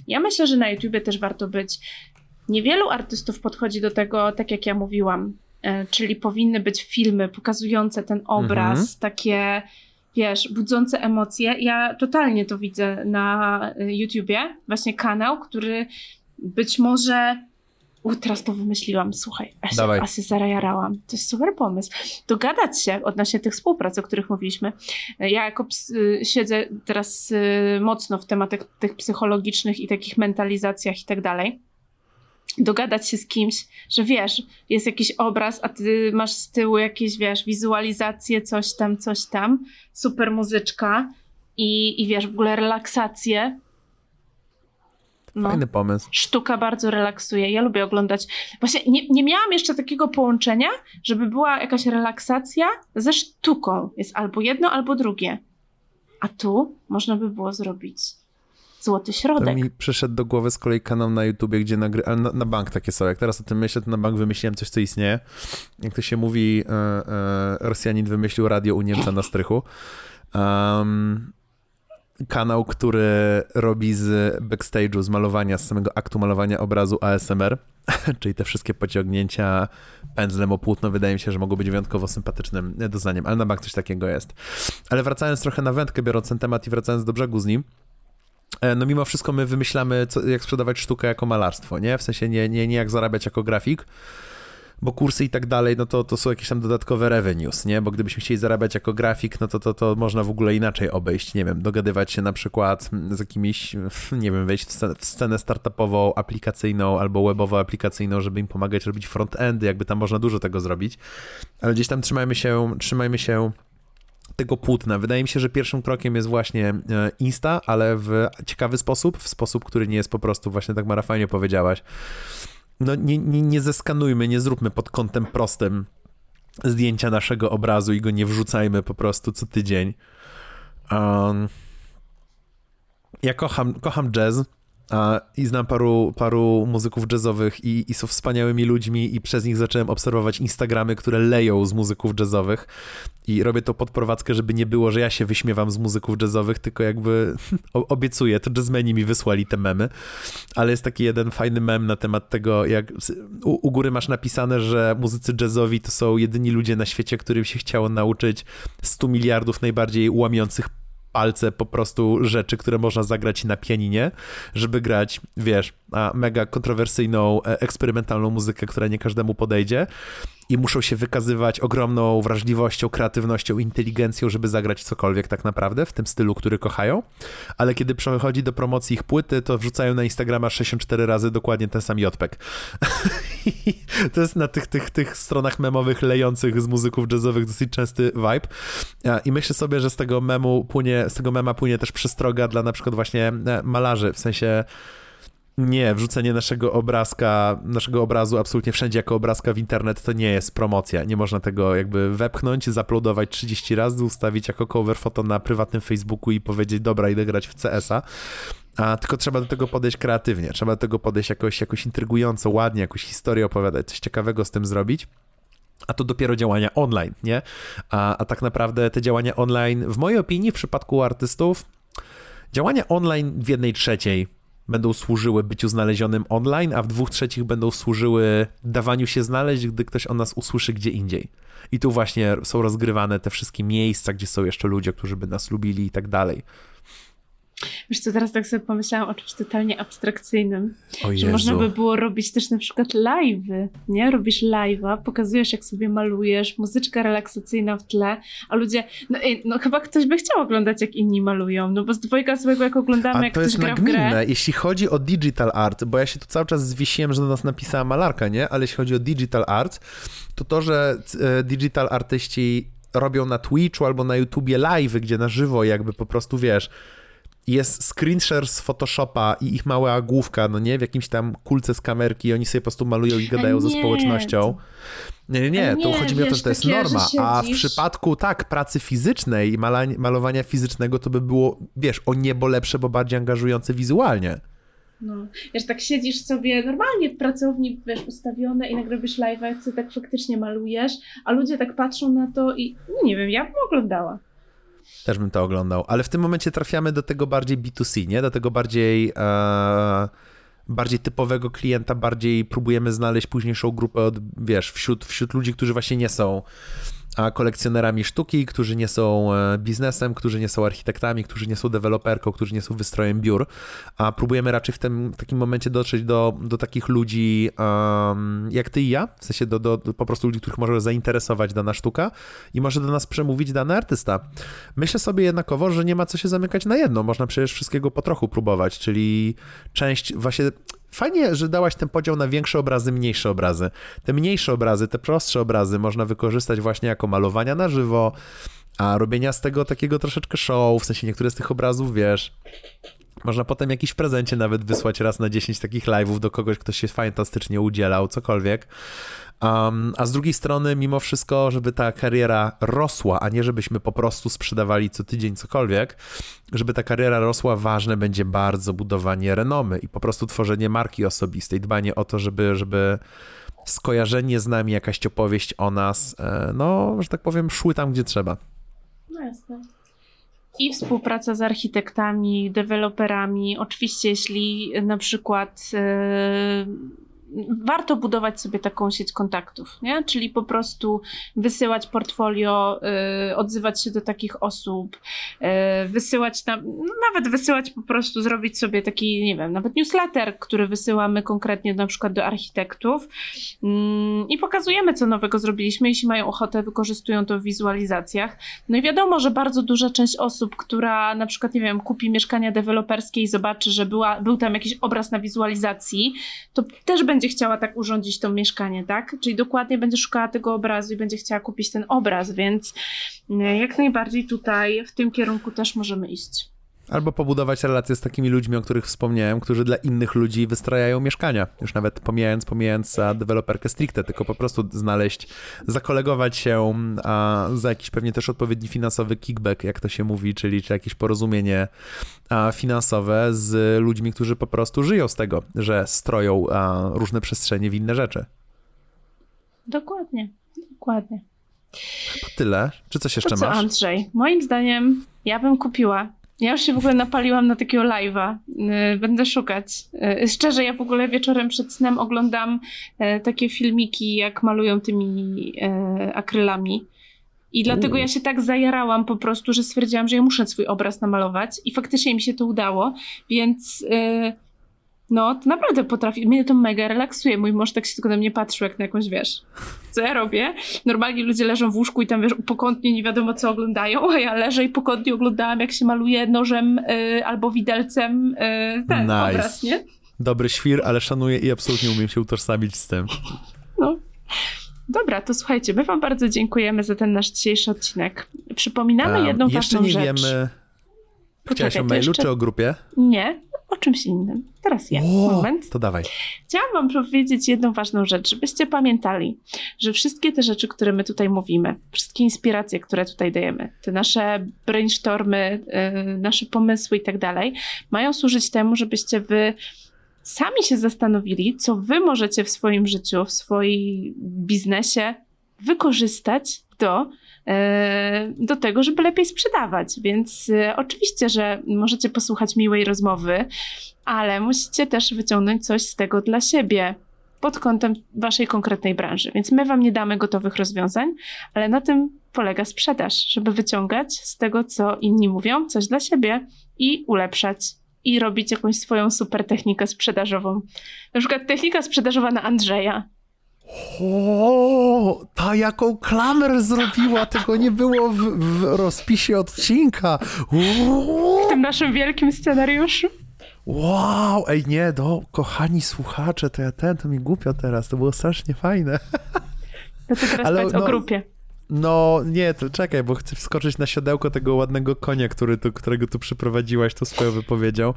ja myślę, że na YouTubie też warto być. Niewielu artystów podchodzi do tego, tak jak ja mówiłam, e, czyli powinny być filmy pokazujące ten obraz, mhm. takie wiesz, budzące emocje. Ja totalnie to widzę na e, YouTubie, właśnie kanał, który być może u, teraz to wymyśliłam, słuchaj, ja się, ja się zarajarałam. To jest super pomysł. Dogadać się odnośnie tych współprac, o których mówiliśmy. Ja jako ps- y, siedzę teraz y, mocno w tematach tych psychologicznych i takich mentalizacjach i tak dalej. Dogadać się z kimś, że wiesz, jest jakiś obraz, a ty masz z tyłu jakieś, wiesz, wizualizacje, coś tam, coś tam, super muzyczka i, i wiesz, w ogóle relaksację no. Fajny pomysł. Sztuka bardzo relaksuje. Ja lubię oglądać. Właśnie nie, nie miałam jeszcze takiego połączenia, żeby była jakaś relaksacja ze sztuką. Jest albo jedno, albo drugie. A tu można by było zrobić złoty środek. To mi przyszedł do głowy z kolei kanał na YouTubie, gdzie nagry... Ale na, na, bank takie są. Jak teraz o tym myślę, to na bank wymyśliłem coś, co istnieje. Jak to się mówi, e, e, Rosjanin wymyślił radio u Niemca na strychu. Um, kanał, który robi z backstage'u, z malowania, z samego aktu malowania obrazu ASMR, czyli te wszystkie pociągnięcia pędzlem o płótno, wydaje mi się, że mogą być wyjątkowo sympatycznym doznaniem, ale na bank coś takiego jest. Ale wracając trochę na wędkę, biorąc ten temat i wracając do brzegu z nim, no mimo wszystko my wymyślamy, co, jak sprzedawać sztukę jako malarstwo, nie? W sensie nie, nie, nie jak zarabiać jako grafik, bo kursy i tak dalej, no to, to są jakieś tam dodatkowe revenues, nie? Bo gdybyśmy chcieli zarabiać jako grafik, no to, to, to można w ogóle inaczej obejść, nie wiem, dogadywać się na przykład z jakimiś, nie wiem, wejść w scenę, startupową, aplikacyjną albo webowo-aplikacyjną, żeby im pomagać robić front-endy, jakby tam można dużo tego zrobić, ale gdzieś tam trzymajmy się, trzymajmy się tego płótna. Wydaje mi się, że pierwszym krokiem jest właśnie e, Insta, ale w ciekawy sposób, w sposób, który nie jest po prostu właśnie tak Mara fajnie powiedziałaś no nie, nie, nie zeskanujmy, nie zróbmy pod kątem prostym zdjęcia naszego obrazu i go nie wrzucajmy po prostu co tydzień. Um, ja kocham, kocham jazz i znam paru, paru muzyków jazzowych i, i, są wspaniałymi ludźmi i przez nich zacząłem obserwować Instagramy, które leją z muzyków jazzowych. I robię to pod prowadzkę, żeby nie było, że ja się wyśmiewam z muzyków jazzowych, tylko jakby obiecuję, to jazzmeni mi wysłali te memy, ale jest taki jeden fajny mem na temat tego, jak u, u góry masz napisane, że muzycy jazzowi to są jedyni ludzie na świecie, którym się chciało nauczyć 100 miliardów najbardziej łamiących palce po prostu rzeczy, które można zagrać na pianinie, żeby grać, wiesz, mega kontrowersyjną, e, eksperymentalną muzykę, która nie każdemu podejdzie i muszą się wykazywać ogromną wrażliwością, kreatywnością, inteligencją, żeby zagrać cokolwiek tak naprawdę w tym stylu, który kochają, ale kiedy przechodzi do promocji ich płyty, to wrzucają na Instagrama 64 razy dokładnie ten sam jodpek. to jest na tych, tych, tych stronach memowych lejących z muzyków jazzowych dosyć częsty vibe i myślę sobie, że z tego memu płynie, z tego mema płynie też przestroga dla na przykład właśnie e, malarzy, w sensie nie, wrzucenie naszego obrazka, naszego obrazu absolutnie wszędzie jako obrazka w internet to nie jest promocja. Nie można tego jakby wepchnąć, zaplodować 30 razy, ustawić jako cover foto na prywatnym Facebooku i powiedzieć, dobra, idę grać w CS-a. A tylko trzeba do tego podejść kreatywnie, trzeba do tego podejść jakoś, jakoś intrygująco, ładnie, jakąś historię opowiadać, coś ciekawego z tym zrobić. A to dopiero działania online, nie? A, a tak naprawdę te działania online, w mojej opinii, w przypadku artystów, działania online w jednej trzeciej będą służyły byciu znalezionym online, a w dwóch trzecich będą służyły dawaniu się znaleźć, gdy ktoś o nas usłyszy gdzie indziej. I tu właśnie są rozgrywane te wszystkie miejsca, gdzie są jeszcze ludzie, którzy by nas lubili i tak dalej. Wiesz co, teraz tak sobie pomyślałam o czymś totalnie abstrakcyjnym. O że można by było robić też na przykład live'y, nie? Robisz live'a, pokazujesz jak sobie malujesz, muzyczka relaksacyjna w tle, a ludzie, no, no chyba ktoś by chciał oglądać jak inni malują, no bo z dwojga złego jak oglądamy, a jak to ktoś jest gra nagminne. w grę. Jeśli chodzi o digital art, bo ja się tu cały czas zwiesiłem, że do nas napisała malarka, nie? Ale jeśli chodzi o digital art, to to, że e, digital artyści robią na Twitchu albo na YouTubie live, gdzie na żywo jakby po prostu, wiesz, jest screenshare z Photoshopa i ich mała główka, no nie, w jakimś tam kulce z kamerki i oni sobie po prostu malują i gadają ze społecznością. Nie, nie, nie, tu chodzi mi o to, że to jest norma, a w przypadku, tak, pracy fizycznej i malowania fizycznego to by było, wiesz, o niebo lepsze, bo bardziej angażujące wizualnie. No, wiesz, tak siedzisz sobie normalnie w pracowni, wiesz, ustawione i nagle robisz live, co tak faktycznie malujesz, a ludzie tak patrzą na to i, no nie wiem, ja bym oglądała. Też bym to oglądał, ale w tym momencie trafiamy do tego bardziej B2C, nie? Do tego bardziej e, bardziej typowego klienta, bardziej próbujemy znaleźć późniejszą grupę od, wiesz, wśród, wśród ludzi, którzy właśnie nie są kolekcjonerami sztuki, którzy nie są e, biznesem, którzy nie są architektami, którzy nie są deweloperką, którzy nie są wystrojem biur, a próbujemy raczej w tym takim momencie dotrzeć do, do takich ludzi um, jak ty i ja, w sensie do, do, do, po prostu ludzi, których może zainteresować dana sztuka i może do nas przemówić dany artysta. Myślę sobie jednakowo, że nie ma co się zamykać na jedno, można przecież wszystkiego po trochu próbować, czyli część właśnie Fajnie, że dałaś ten podział na większe obrazy, mniejsze obrazy. Te mniejsze obrazy, te prostsze obrazy można wykorzystać właśnie jako malowania na żywo, a robienia z tego takiego troszeczkę show, w sensie niektóre z tych obrazów, wiesz, można potem jakiś prezencie nawet wysłać raz na 10 takich live'ów do kogoś, kto się fantastycznie udzielał, cokolwiek. Um, a z drugiej strony, mimo wszystko, żeby ta kariera rosła, a nie żebyśmy po prostu sprzedawali co tydzień cokolwiek, żeby ta kariera rosła, ważne będzie bardzo budowanie renomy i po prostu tworzenie marki osobistej, dbanie o to, żeby, żeby skojarzenie z nami, jakaś opowieść o nas, e, no, że tak powiem, szły tam, gdzie trzeba. No jasne. I współpraca z architektami, deweloperami. Oczywiście, jeśli na przykład. Yy warto budować sobie taką sieć kontaktów, nie? Czyli po prostu wysyłać portfolio, y, odzywać się do takich osób, y, wysyłać tam, no nawet wysyłać po prostu, zrobić sobie taki, nie wiem, nawet newsletter, który wysyłamy konkretnie na przykład do architektów y, i pokazujemy, co nowego zrobiliśmy, jeśli mają ochotę, wykorzystują to w wizualizacjach. No i wiadomo, że bardzo duża część osób, która na przykład, nie wiem, kupi mieszkania deweloperskie i zobaczy, że była, był tam jakiś obraz na wizualizacji, to też będzie będzie chciała tak urządzić to mieszkanie, tak? Czyli dokładnie będzie szukała tego obrazu i będzie chciała kupić ten obraz, więc e, jak najbardziej tutaj w tym kierunku też możemy iść. Albo pobudować relacje z takimi ludźmi, o których wspomniałem, którzy dla innych ludzi wystrajają mieszkania. Już nawet pomijając, pomijając deweloperkę stricte, tylko po prostu znaleźć, zakolegować się a, za jakiś pewnie też odpowiedni finansowy kickback, jak to się mówi, czyli czy jakieś porozumienie a, finansowe z ludźmi, którzy po prostu żyją z tego, że stroją a, różne przestrzenie w inne rzeczy. Dokładnie, dokładnie. Chyba tyle. Czy coś jeszcze to co, masz? Andrzej, moim zdaniem ja bym kupiła ja już się w ogóle napaliłam na takiego live'a. Y, będę szukać. Y, szczerze, ja w ogóle wieczorem przed snem oglądam y, takie filmiki, jak malują tymi akrylami. I dlatego ja się tak zajarałam po prostu, że stwierdziłam, że ja muszę swój obraz namalować. I faktycznie mi się to udało, więc no, to naprawdę potrafi. Mnie to mega relaksuje. Mój mąż tak się tylko na mnie patrzył, jak na jakąś, wiesz, co ja robię. Normalnie ludzie leżą w łóżku i tam, wiesz, pokątnie nie wiadomo co oglądają, a ja leżę i pokątnie oglądałam, jak się maluje nożem y, albo widelcem y, ten nice. obraz, nie? Dobry świr, ale szanuję i absolutnie umiem się utożsamić z tym. No. Dobra, to słuchajcie, my wam bardzo dziękujemy za ten nasz dzisiejszy odcinek. Przypominamy um, jedną ważną rzecz. Jeszcze nie wiemy... Chciałaś o mailu jeszcze... czy o grupie? Nie, o czymś innym. Teraz ja. O, Moment. To dawaj. Chciałam Wam powiedzieć jedną ważną rzecz, żebyście pamiętali, że wszystkie te rzeczy, które my tutaj mówimy, wszystkie inspiracje, które tutaj dajemy, te nasze brainstormy, yy, nasze pomysły i tak dalej, mają służyć temu, żebyście Wy sami się zastanowili, co Wy możecie w swoim życiu, w swoim biznesie wykorzystać do do tego, żeby lepiej sprzedawać. Więc e, oczywiście, że możecie posłuchać miłej rozmowy, ale musicie też wyciągnąć coś z tego dla siebie pod kątem waszej konkretnej branży. Więc my wam nie damy gotowych rozwiązań, ale na tym polega sprzedaż, żeby wyciągać z tego, co inni mówią, coś dla siebie i ulepszać i robić jakąś swoją super technikę sprzedażową. Na przykład technika sprzedażowa na Andrzeja. O, ta jaką klamer zrobiła, tego nie było w, w rozpisie odcinka. W tym naszym wielkim scenariuszu. Wow, ej nie, do kochani słuchacze, to ja ten, to mi głupio teraz, to było strasznie fajne. No to teraz Ale, no, o grupie. No nie, to czekaj, bo chcę wskoczyć na siodełko tego ładnego konia, który tu, którego tu przyprowadziłaś tą swoją wypowiedzią.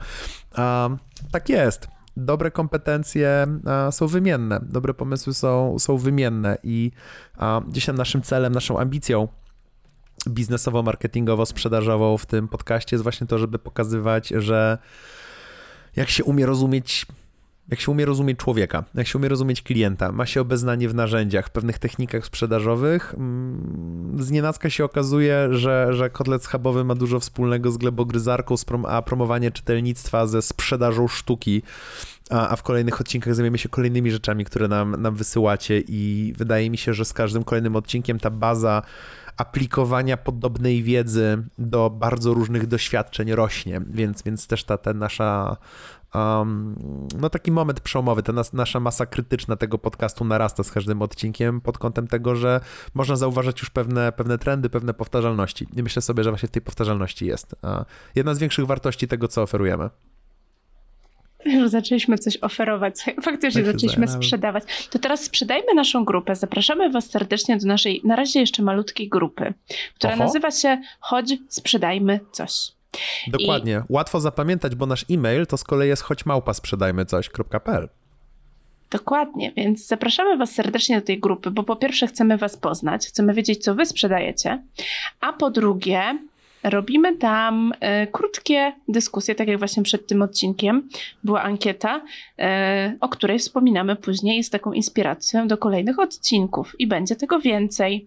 Um, tak jest dobre kompetencje są wymienne, dobre pomysły są, są wymienne i gdzieś tam naszym celem, naszą ambicją biznesowo-marketingowo-sprzedażową w tym podcaście jest właśnie to, żeby pokazywać, że jak się umie rozumieć jak się umie rozumieć człowieka, jak się umie rozumieć klienta, ma się obeznanie w narzędziach, w pewnych technikach sprzedażowych, mm, z nienacka się okazuje, że, że kotlet schabowy ma dużo wspólnego z glebogryzarką, a promowanie czytelnictwa ze sprzedażą sztuki, a, a w kolejnych odcinkach zajmiemy się kolejnymi rzeczami, które nam, nam wysyłacie i wydaje mi się, że z każdym kolejnym odcinkiem ta baza aplikowania podobnej wiedzy do bardzo różnych doświadczeń rośnie, więc, więc też ta, ta nasza um, no taki moment przełomowy, ta nas, nasza masa krytyczna tego podcastu narasta z każdym odcinkiem pod kątem tego, że można zauważać już pewne, pewne trendy, pewne powtarzalności. I myślę sobie, że właśnie w tej powtarzalności jest jedna z większych wartości tego, co oferujemy. Już zaczęliśmy coś oferować, faktycznie tak zaczęliśmy sprzedawać. To teraz sprzedajmy naszą grupę. Zapraszamy Was serdecznie do naszej, na razie jeszcze malutkiej grupy, która Oho. nazywa się Chodź, sprzedajmy coś. Dokładnie. I... Łatwo zapamiętać, bo nasz e-mail to z kolei jest choćmałpa sprzedajmy coś.pl. Dokładnie, więc zapraszamy Was serdecznie do tej grupy, bo po pierwsze chcemy Was poznać, chcemy wiedzieć, co Wy sprzedajecie, a po drugie robimy tam e, krótkie dyskusje, tak jak właśnie przed tym odcinkiem była ankieta, e, o której wspominamy później, z taką inspiracją do kolejnych odcinków i będzie tego więcej.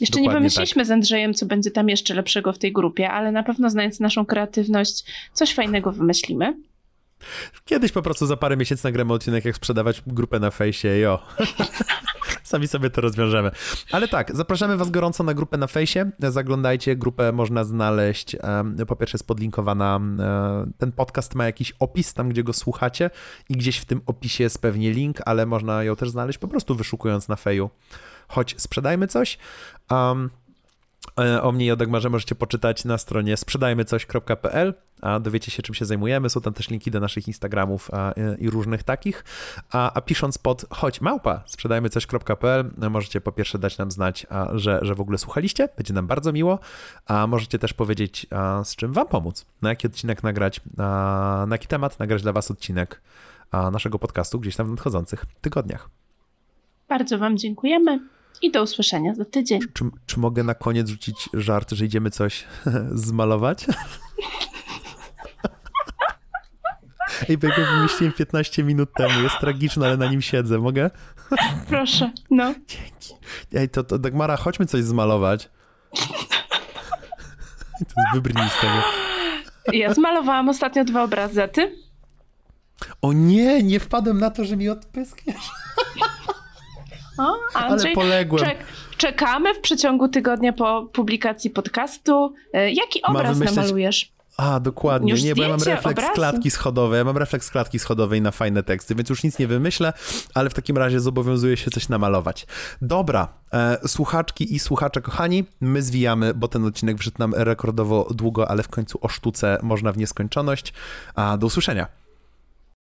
Jeszcze Dokładnie nie wymyśliliśmy tak. z Andrzejem, co będzie tam jeszcze lepszego w tej grupie, ale na pewno znając naszą kreatywność, coś fajnego wymyślimy. Kiedyś po prostu za parę miesięcy nagramy odcinek, jak sprzedawać grupę na fejsie, jo. Sami sobie to rozwiążemy. Ale tak, zapraszamy was gorąco na grupę na fejsie. Zaglądajcie, grupę można znaleźć. Po pierwsze jest podlinkowana, ten podcast ma jakiś opis tam, gdzie go słuchacie i gdzieś w tym opisie jest pewnie link, ale można ją też znaleźć po prostu wyszukując na feju. Choć sprzedajmy coś. Um, E, o mnie i o Dagmarze możecie poczytać na stronie sprzedajmycoś.pl, a dowiecie się, czym się zajmujemy. Są tam też linki do naszych Instagramów a, i różnych takich. A, a, pisząc pod choć małpa sprzedajmycoś.pl możecie po pierwsze dać nam znać, a, że, że w ogóle słuchaliście, będzie nam bardzo miło, a możecie też powiedzieć, z czym wam pomóc, na jaki odcinek nagrać, na jaki temat nagrać dla was odcinek naszego podcastu gdzieś tam w nadchodzących tygodniach. Bardzo wam dziękujemy. I do usłyszenia za tydzień. Czy, czy mogę na koniec rzucić żart, że idziemy coś zmalować? Ej, bo ja go wymyśliłem 15 minut temu. Jest tragiczny, ale na nim siedzę. Mogę? Proszę, no. Dzięki. Ej, to, to Dagmara, chodźmy coś zmalować. To jest wybrnij z tego. Ja zmalowałam ostatnio dwa obrazy, a ty? O nie, nie wpadłem na to, że mi odpyskniesz. O, Andrzej, Ale poległem. Czek, czekamy w przeciągu tygodnia po publikacji podcastu. E, jaki obraz namalujesz? A, dokładnie. Już nie, bo ja mam refleks obrazu. klatki schodowej. Ja mam refleks klatki schodowej na fajne teksty, więc już nic nie wymyślę, ale w takim razie zobowiązuję się coś namalować. Dobra, e, słuchaczki i słuchacze kochani, my zwijamy, bo ten odcinek wyszedł nam rekordowo długo, ale w końcu o sztuce można w nieskończoność. A do usłyszenia.